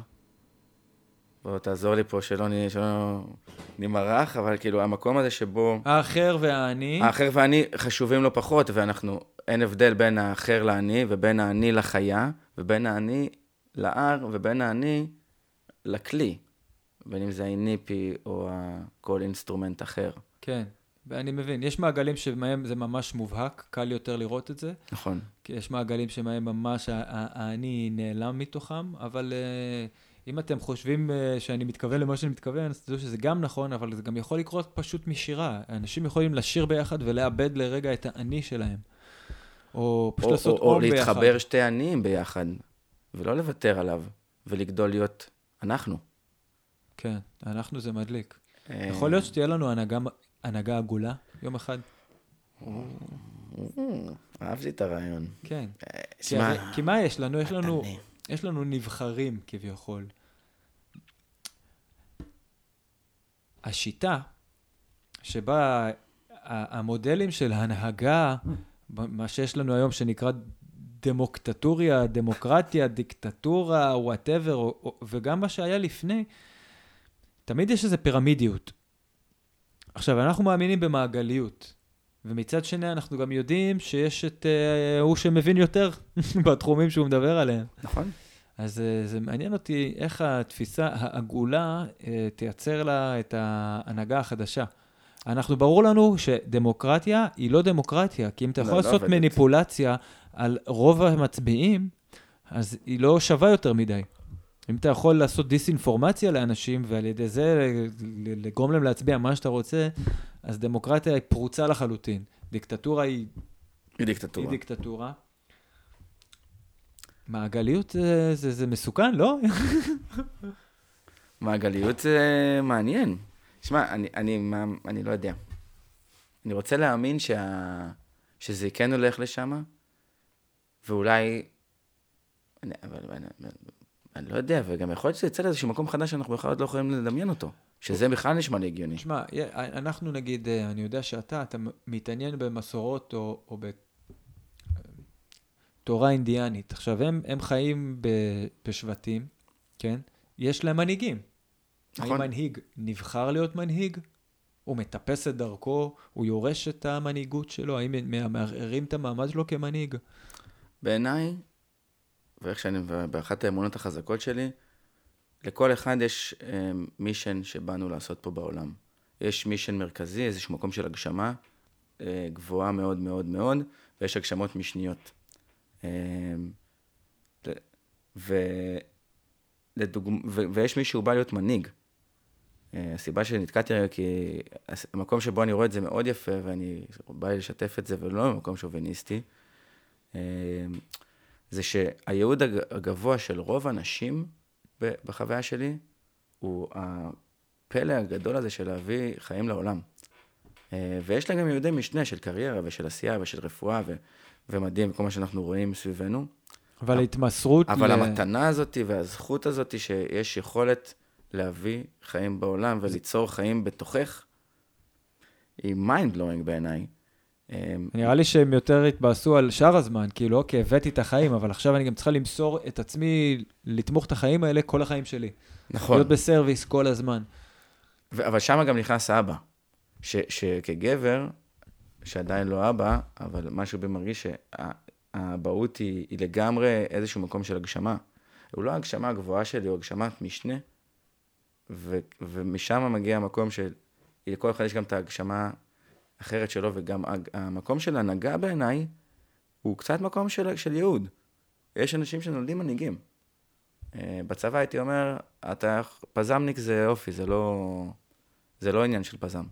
בוא תעזור לי פה שלא, נ- שלא נמרח, אבל כאילו המקום הזה שבו האחר והאני, האחר והאני חשובים לא פחות, ואנחנו, אין הבדל בין האחר לאני, ובין האני לחיה, ובין האני להר, ובין האני לכלי, בין אם זה ה inipi או כל instrument אחר. כן, ואני מבין. יש מעגלים שבהם זה ממש מובהק, קל יותר לראות את זה, נכון. כי יש מעגלים שבהם ממש האני נעלם מתוכם, אבל אה, אם אתם חושבים אה, שאני מתכוון למה שאני מתכוון, אז תדעו שזה גם נכון, אבל זה גם יכול לקרות פשוט משירה. אנשים יכולים לשיר ביחד ולאבד לרגע את האני שלהם. או פשוט או, לעשות או, או אום ביחד. להתחבר שתי עניים ביחד, ולא לוותר עליו, ולגדול להיות אנחנו. כן, אנחנו זה מדליק. אה, יכול להיות שתהיה לנו הנהגה, הנהגה עגולה יום אחד? אהבתי את הרעיון. כן. אה, כי, שמע, הרי, כי מה יש לנו? יש לנו, אני. יש לנו נבחרים כביכול. השיטה שבה המודלים של הנהגה, מה שיש לנו היום שנקרא דמוקטטוריה, דמוקרטיה, דיקטטורה, וואטאבר, וגם מה שהיה לפני, תמיד יש איזו פירמידיות. עכשיו, אנחנו מאמינים במעגליות, ומצד שני אנחנו גם יודעים שיש את uh, הוא שמבין יותר בתחומים שהוא מדבר עליהם. נכון? אז uh, זה מעניין אותי איך התפיסה העגולה uh, תייצר לה את ההנהגה החדשה. אנחנו, ברור לנו שדמוקרטיה היא לא דמוקרטיה, כי אם אתה לא, יכול לא לעשות עובדת. מניפולציה על רוב המצביעים, אז היא לא שווה יותר מדי. אם אתה יכול לעשות דיסאינפורמציה לאנשים, ועל ידי זה לגרום להם להצביע מה שאתה רוצה, אז דמוקרטיה היא פרוצה לחלוטין. דיקטטורה היא, היא דיקטטורה. היא דיקטטורה. מעגליות זה, זה, זה מסוכן, לא? מעגליות זה מעניין. שמע, אני, אני, מה- אני לא יודע. אני רוצה להאמין שה, שזה כן הולך לשם, ואולי... אני, אבל, אבל, אבל לא יודע, וגם יכול להיות שזה יצא לאיזשהו מקום חדש שאנחנו בכלל עוד לא יכולים לדמיין אותו. שזה בכלל נשמע לי הגיוני. תשמע, אנחנו נגיד, אה, אני יודע שאתה, אתה מתעניין במסורות או, או בתורה אינדיאנית. עכשיו, הם, הם חיים ב, בשבטים, כן? יש להם מנהיגים. נכון. האם מנהיג נבחר להיות מנהיג? הוא מטפס את דרכו? הוא יורש את המנהיגות שלו? האם מערערים את המעמד שלו כמנהיג? בעיניי, ואיך שאני, באחת האמונות החזקות שלי, לכל אחד יש אה, מישן שבאנו לעשות פה בעולם. יש מישן מרכזי, איזשהו מקום של הגשמה אה, גבוהה מאוד מאוד מאוד, ויש הגשמות משניות. אה, ו, לדוגמ... ו, ויש מי שהוא בא להיות מנהיג. אה, הסיבה שנתקעתי רגע, כי המקום שבו אני רואה את זה מאוד יפה, ואני בא לי לשתף את זה, ולא במקום שוביניסטי, אה, זה שהייעוד הג- הגבוה של רוב הנשים בחוויה שלי, הוא הפלא הגדול הזה של להביא חיים לעולם. אה, ויש להם גם ייעודי משנה של קריירה ושל עשייה ושל רפואה ו- ומדהים, כל מה שאנחנו רואים סביבנו. אבל ההתמסרות... אבל ל- המתנה הזאת והזכות הזאת שיש יכולת להביא חיים בעולם וליצור חיים בתוכך, היא mind blowing בעיניי. אה, נראה לי שהם יותר התבאסו על שאר הזמן, כאילו, אוקיי, הבאתי את החיים, אבל עכשיו אני גם צריכה למסור את עצמי, לתמוך את החיים האלה כל החיים שלי. נכון. להיות בסרוויס כל הזמן. ו- אבל שם גם נכנס האבא, ש- שכגבר, שעדיין לא אבא, אבל משהו בי מרגיש שהאבהות היא, היא לגמרי איזשהו מקום של הגשמה. הוא לא ההגשמה הגבוהה שלי, הוא הגשמת משנה, ו- ומשם מגיע המקום של, לכל אחד יש גם את ההגשמה האחרת שלו, וגם המקום של הנהגה בעיניי, הוא קצת מקום של, של ייעוד. יש אנשים שנולדים מנהיגים. אה, בצבא הייתי אומר, אתה, פזמניק זה אופי, זה לא, זה לא עניין של פזם.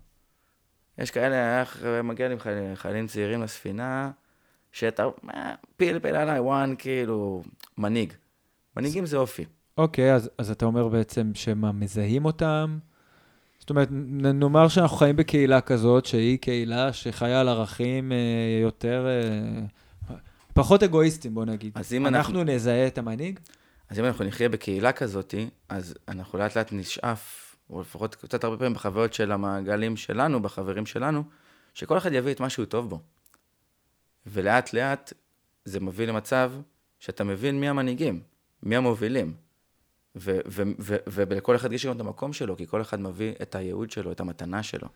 יש כאלה, איך מגיע לי חיילים צעירים לספינה, שאתה, מה, פלפל עליי, וואן, כאילו, מנהיג. מנהיגים זה אופי. אוקיי, אז, אז אתה אומר בעצם שמה, מזהים אותם? זאת אומרת, נאמר שאנחנו חיים בקהילה כזאת, שהיא קהילה שחיה על ערכים אה, יותר... אה, פחות אגואיסטים, בוא נגיד. אז אם אנחנו אנחנו- נזהה את המנהיג? אז אם אנחנו נחיה בקהילה כזאת, אז אנחנו לאט לאט נשאף, או לפחות קצת הרבה פעמים בחוויות של המעגלים שלנו, בחברים שלנו, שכל אחד יביא את מה שהוא טוב בו. ולאט לאט זה מביא למצב שאתה מבין מי המנהיגים, מי המובילים. ולכל אחד יש גם את המקום שלו, כי כל אחד מביא את הייעוד שלו, את המתנה שלו.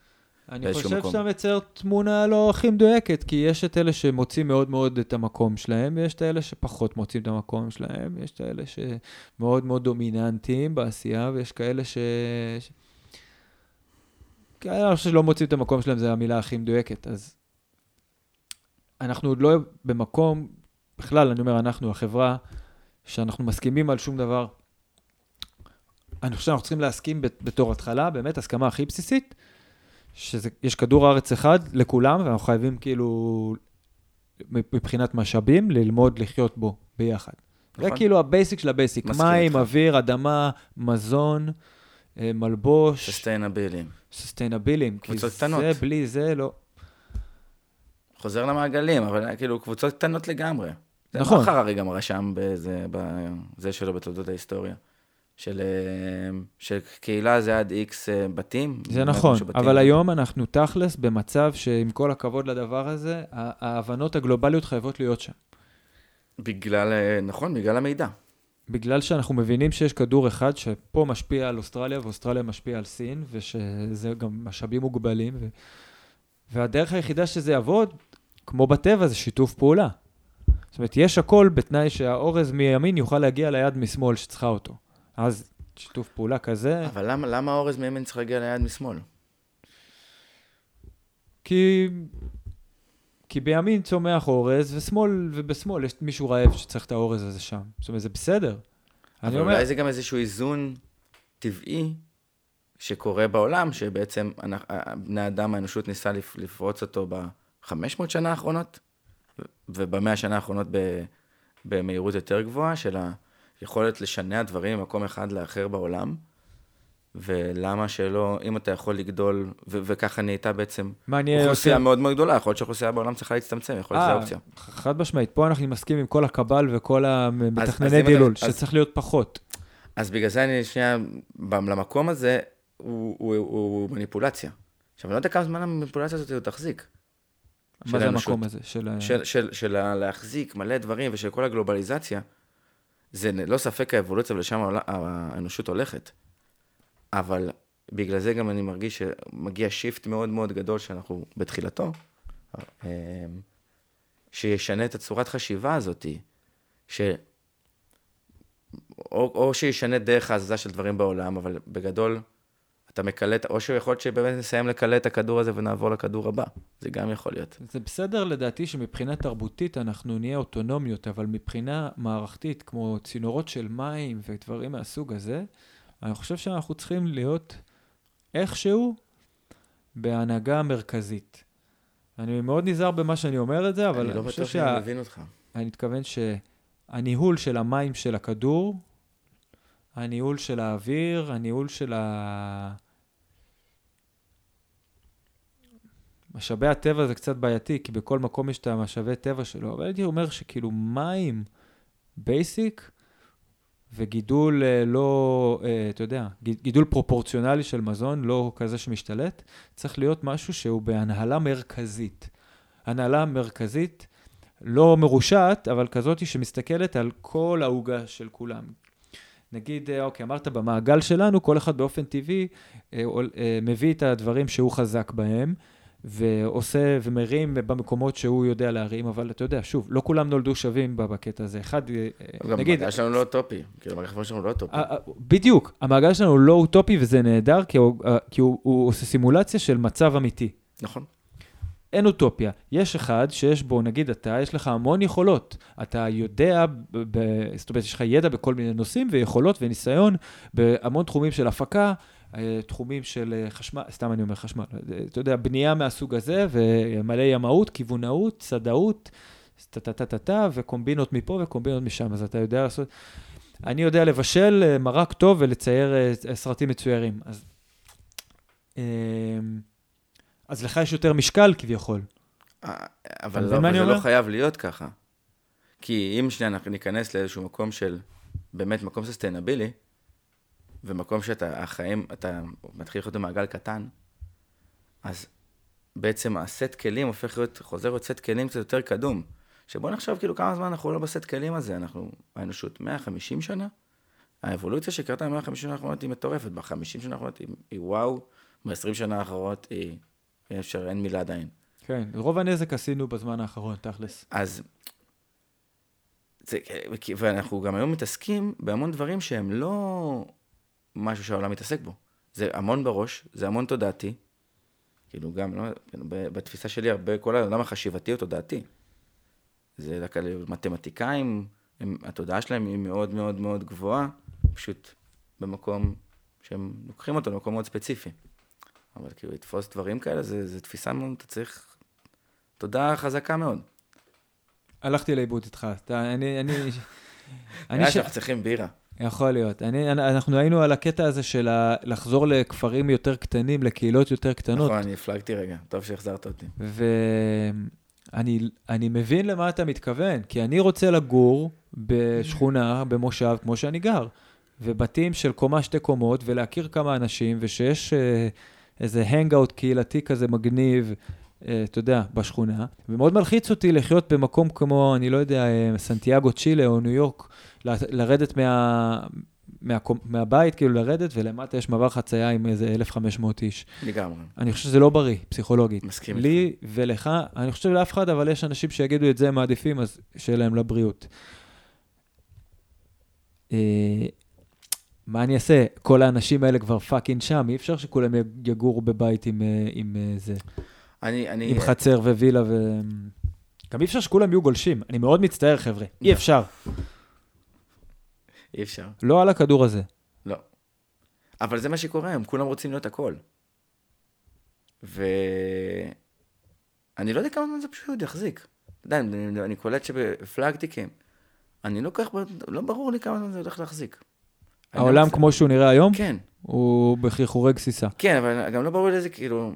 אני חושב מקום. שאתה מצייר תמונה לא הכי מדויקת, כי יש את אלה שמוצאים מאוד מאוד את המקום שלהם, ויש את אלה שפחות מוצאים את המקום שלהם, ויש את אלה שמאוד מאוד דומיננטיים בעשייה, ויש כאלה ש... ש... כאלה אני חושב שלא מוצאים את המקום שלהם, זו המילה הכי מדויקת. אז אנחנו עוד לא במקום, בכלל, אני אומר, אנחנו, החברה, שאנחנו מסכימים על שום דבר. אני חושב שאנחנו צריכים להסכים בת- בתור התחלה, באמת, הסכמה הכי בסיסית, שיש כדור הארץ אחד לכולם, ואנחנו חייבים כאילו, מבחינת משאבים, ללמוד לחיות בו ביחד. זה נכון? כאילו ה basic של ה basic. מים. אוויר, אדמה, מזון, אה, מלבוש, sustainability. Sustainability. קבוצות קטנות. זה, בלי זה, לא. חוזר למעגלים, אבל כאילו קבוצות קטנות לגמרי. נכון. זה מחר הררי גם רשם בזה, בזה שלו בתולדות ההיסטוריה. של, אה, של קהילה זה עד איקס אה, בתים. זה נכון, משהו בתים. אבל היום אנחנו תכלס במצב שעם כל הכבוד לדבר הזה, ההבנות הגלובליות חייבות להיות שם. בגלל, אה, נכון, בגלל המידע. בגלל שאנחנו מבינים שיש כדור אחד שפה משפיע על אוסטרליה ואוסטרליה משפיע על סין, ושזה גם משאבים מוגבלים, ו... והדרך היחידה שזה יעבוד, כמו בטבע, זה שיתוף פעולה. זאת אומרת, יש הכל בתנאי שהאורז מימין יוכל להגיע ליד משמאל שצריכה אותו. אז שיתוף פעולה כזה, אבל למה, למה האורז מימין צריך להגיע ליד משמאל? כי... כי בימין צומח אורז, ושמאל, ובשמאל יש מישהו רעב שצריך את האורז הזה שם. זאת אומרת, זה בסדר. אבל אומר, אולי זה גם איזשהו איזון טבעי שקורה בעולם, שבעצם בני אדם, האנושות ניסה לפ- לפרוץ אותו ב-500 שנה האחרונות, וב-100 שנה האחרונות במהירות יותר גבוהה, של היכולת לשנע דברים ממקום אחד לאחר בעולם. ולמה שלא, אם אתה יכול לגדול, ו- וככה נהייתה בעצם מה נהיה אוכלוסייה יותר... מאוד מאוד גדולה, יכול להיות שהאוכלוסייה בעולם צריכה להצטמצם, יכול להיות אה, שזו אופציה. חד משמעית, פה אנחנו מסכים עם כל הקבל וכל המתכנני אם אתה- דילול, אז- שצריך להיות פחות. אז בגלל זה אני שנייה, למקום הזה, הוא, הוא, הוא, הוא מניפולציה. עכשיו, אני לא יודע כמה זמן המניפולציה הזאת תחזיק. מה זה. המקום הזה? של... של, של, של להחזיק מלא דברים ושל כל הגלובליזציה, זה לא ספק האבולוציה ולשם האנושות הולכת. אבל בגלל זה גם אני מרגיש שמגיע שיפט מאוד מאוד גדול שאנחנו בתחילתו, אמ, שישנה את הצורת חשיבה הזאת, ש... או, או שישנה דרך ההזזה של דברים בעולם, אבל בגדול אתה מקלט, או שיכול להיות שבאמת נסיים לקלט את הכדור הזה ונעבור לכדור הבא, זה גם יכול להיות. זה בסדר לדעתי שמבחינה תרבותית אנחנו נהיה אוטונומיות, אבל מבחינה מערכתית, כמו צינורות של מים ודברים מהסוג הזה, אני חושב שאנחנו צריכים להיות איכשהו בהנהגה מרכזית. אני מאוד נזהר במה שאני אומר את זה, אבל אני אני, לא חושב בטוח שה... שאני מבין אותך. אני מתכוון שהניהול של המים של הכדור, הניהול של האוויר, הניהול של ה... משאבי הטבע זה קצת בעייתי, כי בכל מקום יש את המשאבי טבע שלו, אבל הייתי אומר שכאילו מים basic וגידול אה, לא, אה, אתה יודע, גידול פרופורציונלי של מזון, לא כזה שמשתלט, צריך להיות משהו שהוא בהנהלה מרכזית. הנהלה מרכזית לא מרושעת, אבל כזאת שמסתכלת על כל העוגה של כולם. נגיד, אה, אוקיי, אמרת במעגל שלנו, כל אחד באופן טבעי אה, אה, מביא את הדברים שהוא חזק בהם, ועושה ומרים במקומות שהוא יודע להרים, אבל אתה יודע, שוב, לא כולם נולדו שווים בקטע הזה. אחד, גם נגיד, המעגל שלנו לא אוטופי, כאילו, המעגל שלנו לא אוטופי. בדיוק, המעגל שלנו לא אוטופי וזה נהדר, כי הוא, כי הוא, הוא עושה סימולציה של מצב אמיתי. נכון. אין אוטופיה. יש אחד שיש בו, נגיד אתה, יש לך המון יכולות. אתה יודע, ב- זאת אומרת, יש לך ידע בכל מיני נושאים ויכולות וניסיון בהמון תחומים של הפקה, אה, תחומים של אה, חשמל, סתם אני אומר חשמל, אה, אתה יודע, בנייה מהסוג הזה, ומלא ימאות, כיוונאות, צדאות, טה-טה-טה-טה, וקומבינות מפה וקומבינות משם, אז אתה יודע לעשות... אני יודע לבשל מרק טוב ולצייר סרטים מצוירים. אז, אז לך יש יותר משקל כביכול. אה, אבל לא- אבל זה לא? חייב להיות ככה. כי אם שנייה אנחנו ניכנס לאיזשהו מקום של, באמת מקום סוסטיינבילי, ומקום שאתה, החיים, אתה מתחיל לחיות במעגל קטן, אז בעצם הסט כלים הופך להיות, חוזר להיות סט כלים קצת יותר קדום. שבוא נחשוב כאילו כמה זמן אנחנו לא בסט כלים הזה, אנחנו, האנושות 150 שנה? האבולוציה שקרתה ב-150 שנה האחרונות היא מטורפת, ב-50 שנה האחרונות היא, היא וואו, ב-20 שנה האחרונות היא, אי אפשר, אין מילה עדיין. כן, רוב הנזק עשינו בזמן האחרון, תכלס. אז, זה, ואנחנו גם היום מתעסקים בהמון דברים שהם לא משהו שהעולם מתעסק בו. זה המון בראש, זה המון תודעתי. כאילו גם, לא, כאילו, בתפיסה שלי, הרבה, כל העולם החשיבתי הוא תודעתי. זה רק על מתמטיקאים, הם, התודעה שלהם היא מאוד מאוד מאוד גבוהה, פשוט במקום שהם לוקחים אותו למקום מאוד ספציפי. אבל כאילו לתפוס דברים כאלה, זה, זה תפיסה מאוד, אתה צריך תודעה חזקה מאוד. הלכתי לאיבוד איתך. אתה, אני, אני... אני נראה ש... שאנחנו צריכים בירה. יכול להיות. אני, אנחנו היינו על הקטע הזה של ה- לחזור לכפרים יותר קטנים, לקהילות יותר קטנות. נכון, אני הפלגתי רגע, טוב שהחזרת אותי. ואני אני מבין למה אתה מתכוון, כי אני רוצה לגור בשכונה, במושב, כמו שאני גר, ובתים של קומה, שתי קומות, ולהכיר כמה אנשים, ושיש אה, איזה הנגאוט קהילתי כזה מגניב, אה, אתה יודע, בשכונה. ומאוד מלחיץ אותי לחיות במקום כמו, אני לא יודע, אה, סנטיאגו, צ'ילה או ניו יורק, לרדת מה... מהקום, מהבית, כאילו לרדת, ולמטה יש מעבר חצייה עם איזה 1,500 איש. לגמרי. אני חושב שזה לא בריא, פסיכולוגית. מסכים לי ולך, אני חושב לאף אחד, אבל יש אנשים שיגידו את זה הם מעדיפים, אז שיהיה להם לבריאות. מה אני אעשה? כל האנשים האלה כבר פאקינג שם, אי אפשר שכולם יגורו בבית עם, אה, עם אה, זה, אני, אני, עם חצר ווילה ו... גם אי אפשר שכולם יהיו גולשים. אני מאוד מצטער, חבר'ה. אי אפשר. אי אפשר. לא על הכדור הזה. לא. אבל זה מה שקורה, הם כולם רוצים להיות הכל. ואני לא יודע כמה זמן זה פשוט יחזיק. אתה יודע, אני, אני קולט שבפלאגטיקים, אני לא כל כך, לא ברור לי כמה זמן זה הולך להחזיק. לא העולם כמו שהוא נראה היום, כן, הוא בחרחורי גסיסה. כן, אבל גם לא ברור לי איזה, כאילו...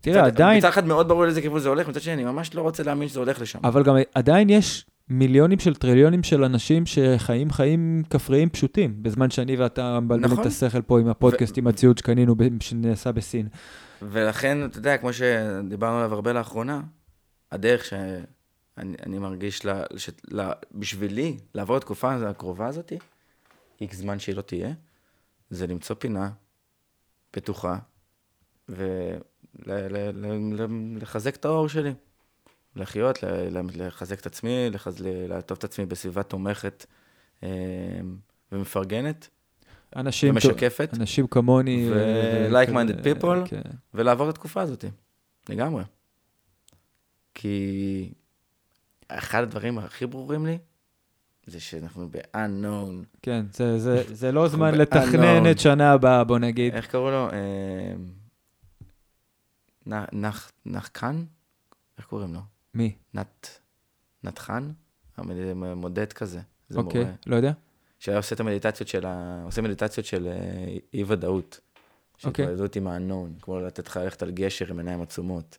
תראה, עדיין, מצד אחד מאוד ברור לי איזה כיוון זה הולך, מצד שני, אני ממש לא רוצה להאמין שזה הולך לשם. אבל גם עדיין יש מיליונים של טריליונים של אנשים שחיים חיים כפריים פשוטים, בזמן שאני ואתה מבלבלים נכון. את השכל פה עם הפודקאסט, עם הציוד שקנינו, שנעשה בסין. ולכן, אתה יודע, כמו שדיברנו עליו הרבה לאחרונה, הדרך שאני אני מרגיש, לה, ש, לה, בשבילי, לעבור את התקופה הקרובה הזאת, איקס זמן שהיא לא תהיה, זה למצוא פינה בטוחה, ולחזק את האור שלי. לחיות, לחזק את עצמי, לחז... ל- לעטוף את עצמי בסביבה תומכת אה, ומפרגנת אנשים, ומשקפת, אנשים כמוני. ו- ו- like-minded כזה, people. כן. ולעבור את התקופה הזאת, לגמרי. כי אחד הדברים הכי ברורים לי, זה שאנחנו ב-unknown. כן, זה, זה, זה לא זמן לתכנן unknown. את שנה הבאה, בוא נגיד. איך קראו לו? אה, נח, נחקן? איך קוראים לו? מי? נת, נתחן? מודד כזה. זה אוקיי, מורה. לא יודע. שהיה עושה את המדיטציות של ה... עושה מדיטציות של אה, אי ודאות. של אוקיי. התמודדות עם ה-unknown, כמו לתת לך ללכת על גשר עם עיניים עצומות.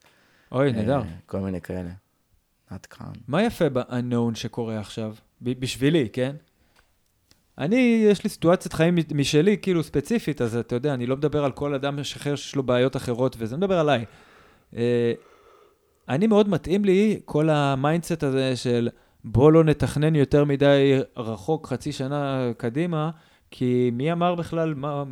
אוי, נהדר. אה, כל מיני כאלה. נתחן. מה יפה ב-unknown שקורה עכשיו? בשבילי, כן? אני, יש לי סיטואציית חיים משלי, כאילו ספציפית, אז אתה יודע, אני לא מדבר על כל אדם אחר שיש לו בעיות אחרות וזה, מדבר עליי. אה, אני מאוד מתאים לי כל ה mindset הזה של בוא לא נתכנן יותר מדי רחוק, חצי שנה קדימה, כי מי אמר בכלל, מה...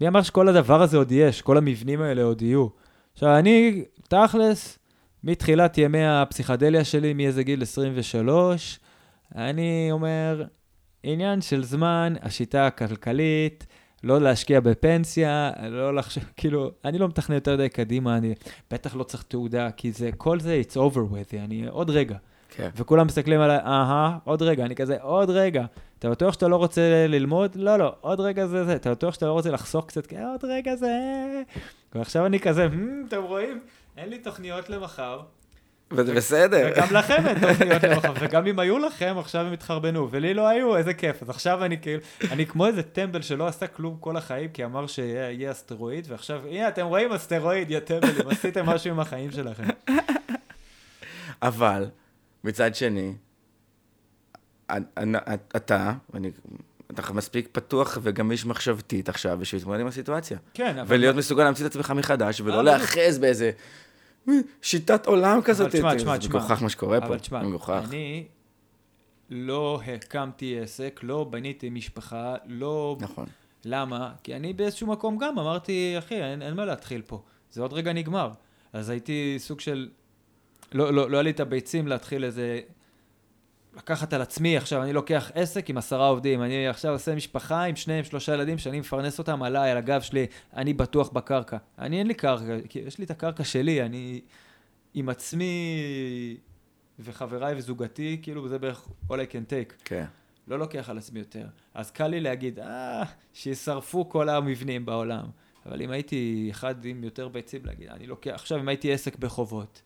מי אמר שכל הדבר הזה עוד יש, כל המבנים האלה עוד יהיו? עכשיו, אני, תכלס, מתחילת ימי הפסיכדליה שלי, מאיזה גיל 23, אני אומר, עניין של זמן, השיטה הכלכלית, לא להשקיע בפנסיה, לא לחשוב, כאילו, אני לא מתכנן יותר די קדימה, אני בטח לא צריך תעודה, כי זה, כל זה, it's over with, אני עוד רגע. כן. וכולם מסתכלים עליי, אהה, עוד רגע, אני כזה, עוד רגע. אתה בטוח שאתה לא רוצה ללמוד? לא, לא, עוד רגע זה זה. אתה בטוח שאתה לא רוצה לחסוך קצת? כן, עוד רגע זה... ועכשיו אני כזה, "Hmm, אתם רואים? אין לי תוכניות למחר, וזה בסדר. וגם לכם אין תוכניות למחר, וגם אם היו לכם, עכשיו הם התחרבנו, ולי לא היו, איזה כיף. אז עכשיו אני כאילו, אני כמו איזה טמבל שלא עשה כלום כל החיים, כי אמר שיהיה יהיה אסטרואיד, ועכשיו, הנה, אתם רואים אסטרואיד, יא טמבלים, עשיתם משהו עם החיים שלכם. אבל, מצד שני, אתה, אני, אתה מספיק פתוח וגמיש מחשבתית עכשיו בשביל להתמודד עם הסיטואציה. כן, אבל... ולהיות מסוגל להמציא את עצמך מחדש, ולא להיאחז באיזה שיטת עולם כזאת. תשמע, תשמע, זה תשמע. מגוחך מה שקורה פה. אבל תשמע. אני לא הקמתי עסק, לא בניתי משפחה, לא... נכון. למה? כי אני באיזשהו מקום גם אמרתי, אחי, אין, אין מה להתחיל פה. זה עוד רגע נגמר. אז הייתי סוג של... לא, לא, לא היה לי את הביצים להתחיל איזה... לקחת על עצמי, עכשיו אני לוקח עסק עם עשרה עובדים, אני עכשיו עושה משפחה עם שניים, שלושה ילדים שאני מפרנס אותם עליי, על הגב שלי, אני בטוח בקרקע. אני אין לי קרקע, כי יש לי את הקרקע שלי, אני עם עצמי וחבריי וזוגתי, כאילו זה בערך all I can take. כן. לא לוקח על עצמי יותר. אז קל לי להגיד, אה, שישרפו כל המבנים בעולם. אבל אם הייתי אחד עם יותר ביצים להגיד, אני לוקח, עכשיו אם הייתי עסק בחובות.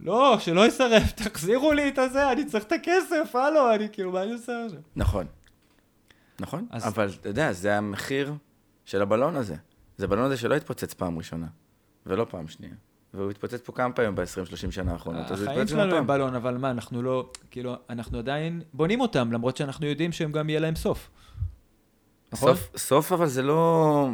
לא, שלא יישרף, תחזירו לי את הזה, אני צריך את הכסף, הלו, אני כאילו, מה אני עושה עכשיו? נכון. נכון, אז- אבל אתה יודע, זה המחיר של הבלון הזה. זה הבלון הזה שלא התפוצץ פעם ראשונה, ולא פעם שנייה. והוא התפוצץ פה כמה פעמים ב-20-30 שנה האחרונות, אז החיים שלנו הם. בלון, אבל מה, אנחנו לא, כאילו, אנחנו עדיין בונים אותם, למרות שאנחנו יודעים שהם גם יהיה להם סוף. נכון? סוף, סוף אבל זה לא...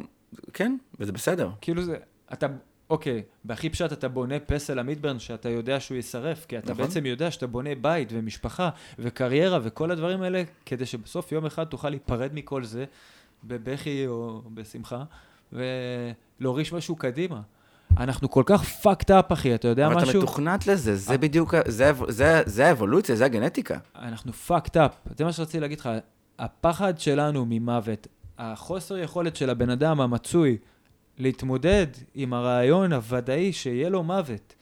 כן, וזה בסדר. כאילו זה, אתה, אוקיי, בהכי פשט אתה בונה פסל המדברן שאתה יודע שהוא יישרף, כי אתה נכון. בעצם יודע שאתה בונה בית ומשפחה וקריירה וכל הדברים האלה, כדי שבסוף יום אחד תוכל להיפרד מכל זה, בבכי או בשמחה, ולהוריש משהו קדימה. אנחנו כל כך fucked up, אחי, אתה יודע אבל אתה משהו? מתוכנת לזה, זה בדיוק, ה- זה זה- זה האבולוציה, זה הגנטיקה. אנחנו fucked up. זה מה שרציתי להגיד לך. הפחד שלנו ממוות, החוסר יכולת של הבן אדם המצוי להתמודד עם הרעיון הוודאי שיהיה לו מוות.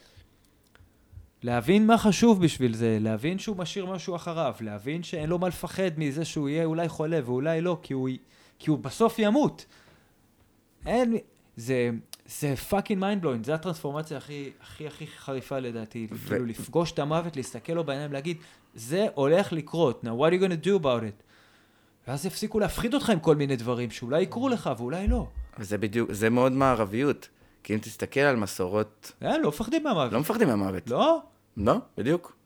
להבין מה חשוב בשביל זה, להבין שהוא משאיר משהו אחריו, להבין שאין לו מה לפחד מזה שהוא יהיה אולי חולה ואולי לא, כי הוא, כי הוא בסוף ימות. אין, זה, זה fucking mind blowing, זה הטרנספורמציה הכי, הכי, הכי חריפה לדעתי. ו- כאילו לפגוש את המוות, להסתכל לו בעיניים, להגיד, זה הולך לקרות, now what are you gonna do about it? ואז יפסיקו להפחיד אותך עם כל מיני דברים שאולי יקרו לך ואולי לא. וזה בדיוק, זה מאוד מערביות. כי אם תסתכל על מסורות, אה, לא מפחדים מהמוות. לא מפחדים מהמוות. לא? לא, בדיוק.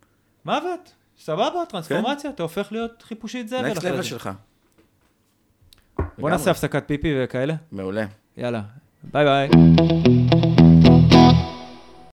מוות? סבבה, טרנספורמציה, אתה הופך להיות חיפושית זבל נקסט לבל. שלך. בוא נעשה הפסקת פיפי וכאלה. מעולה. יאללה, ביי ביי.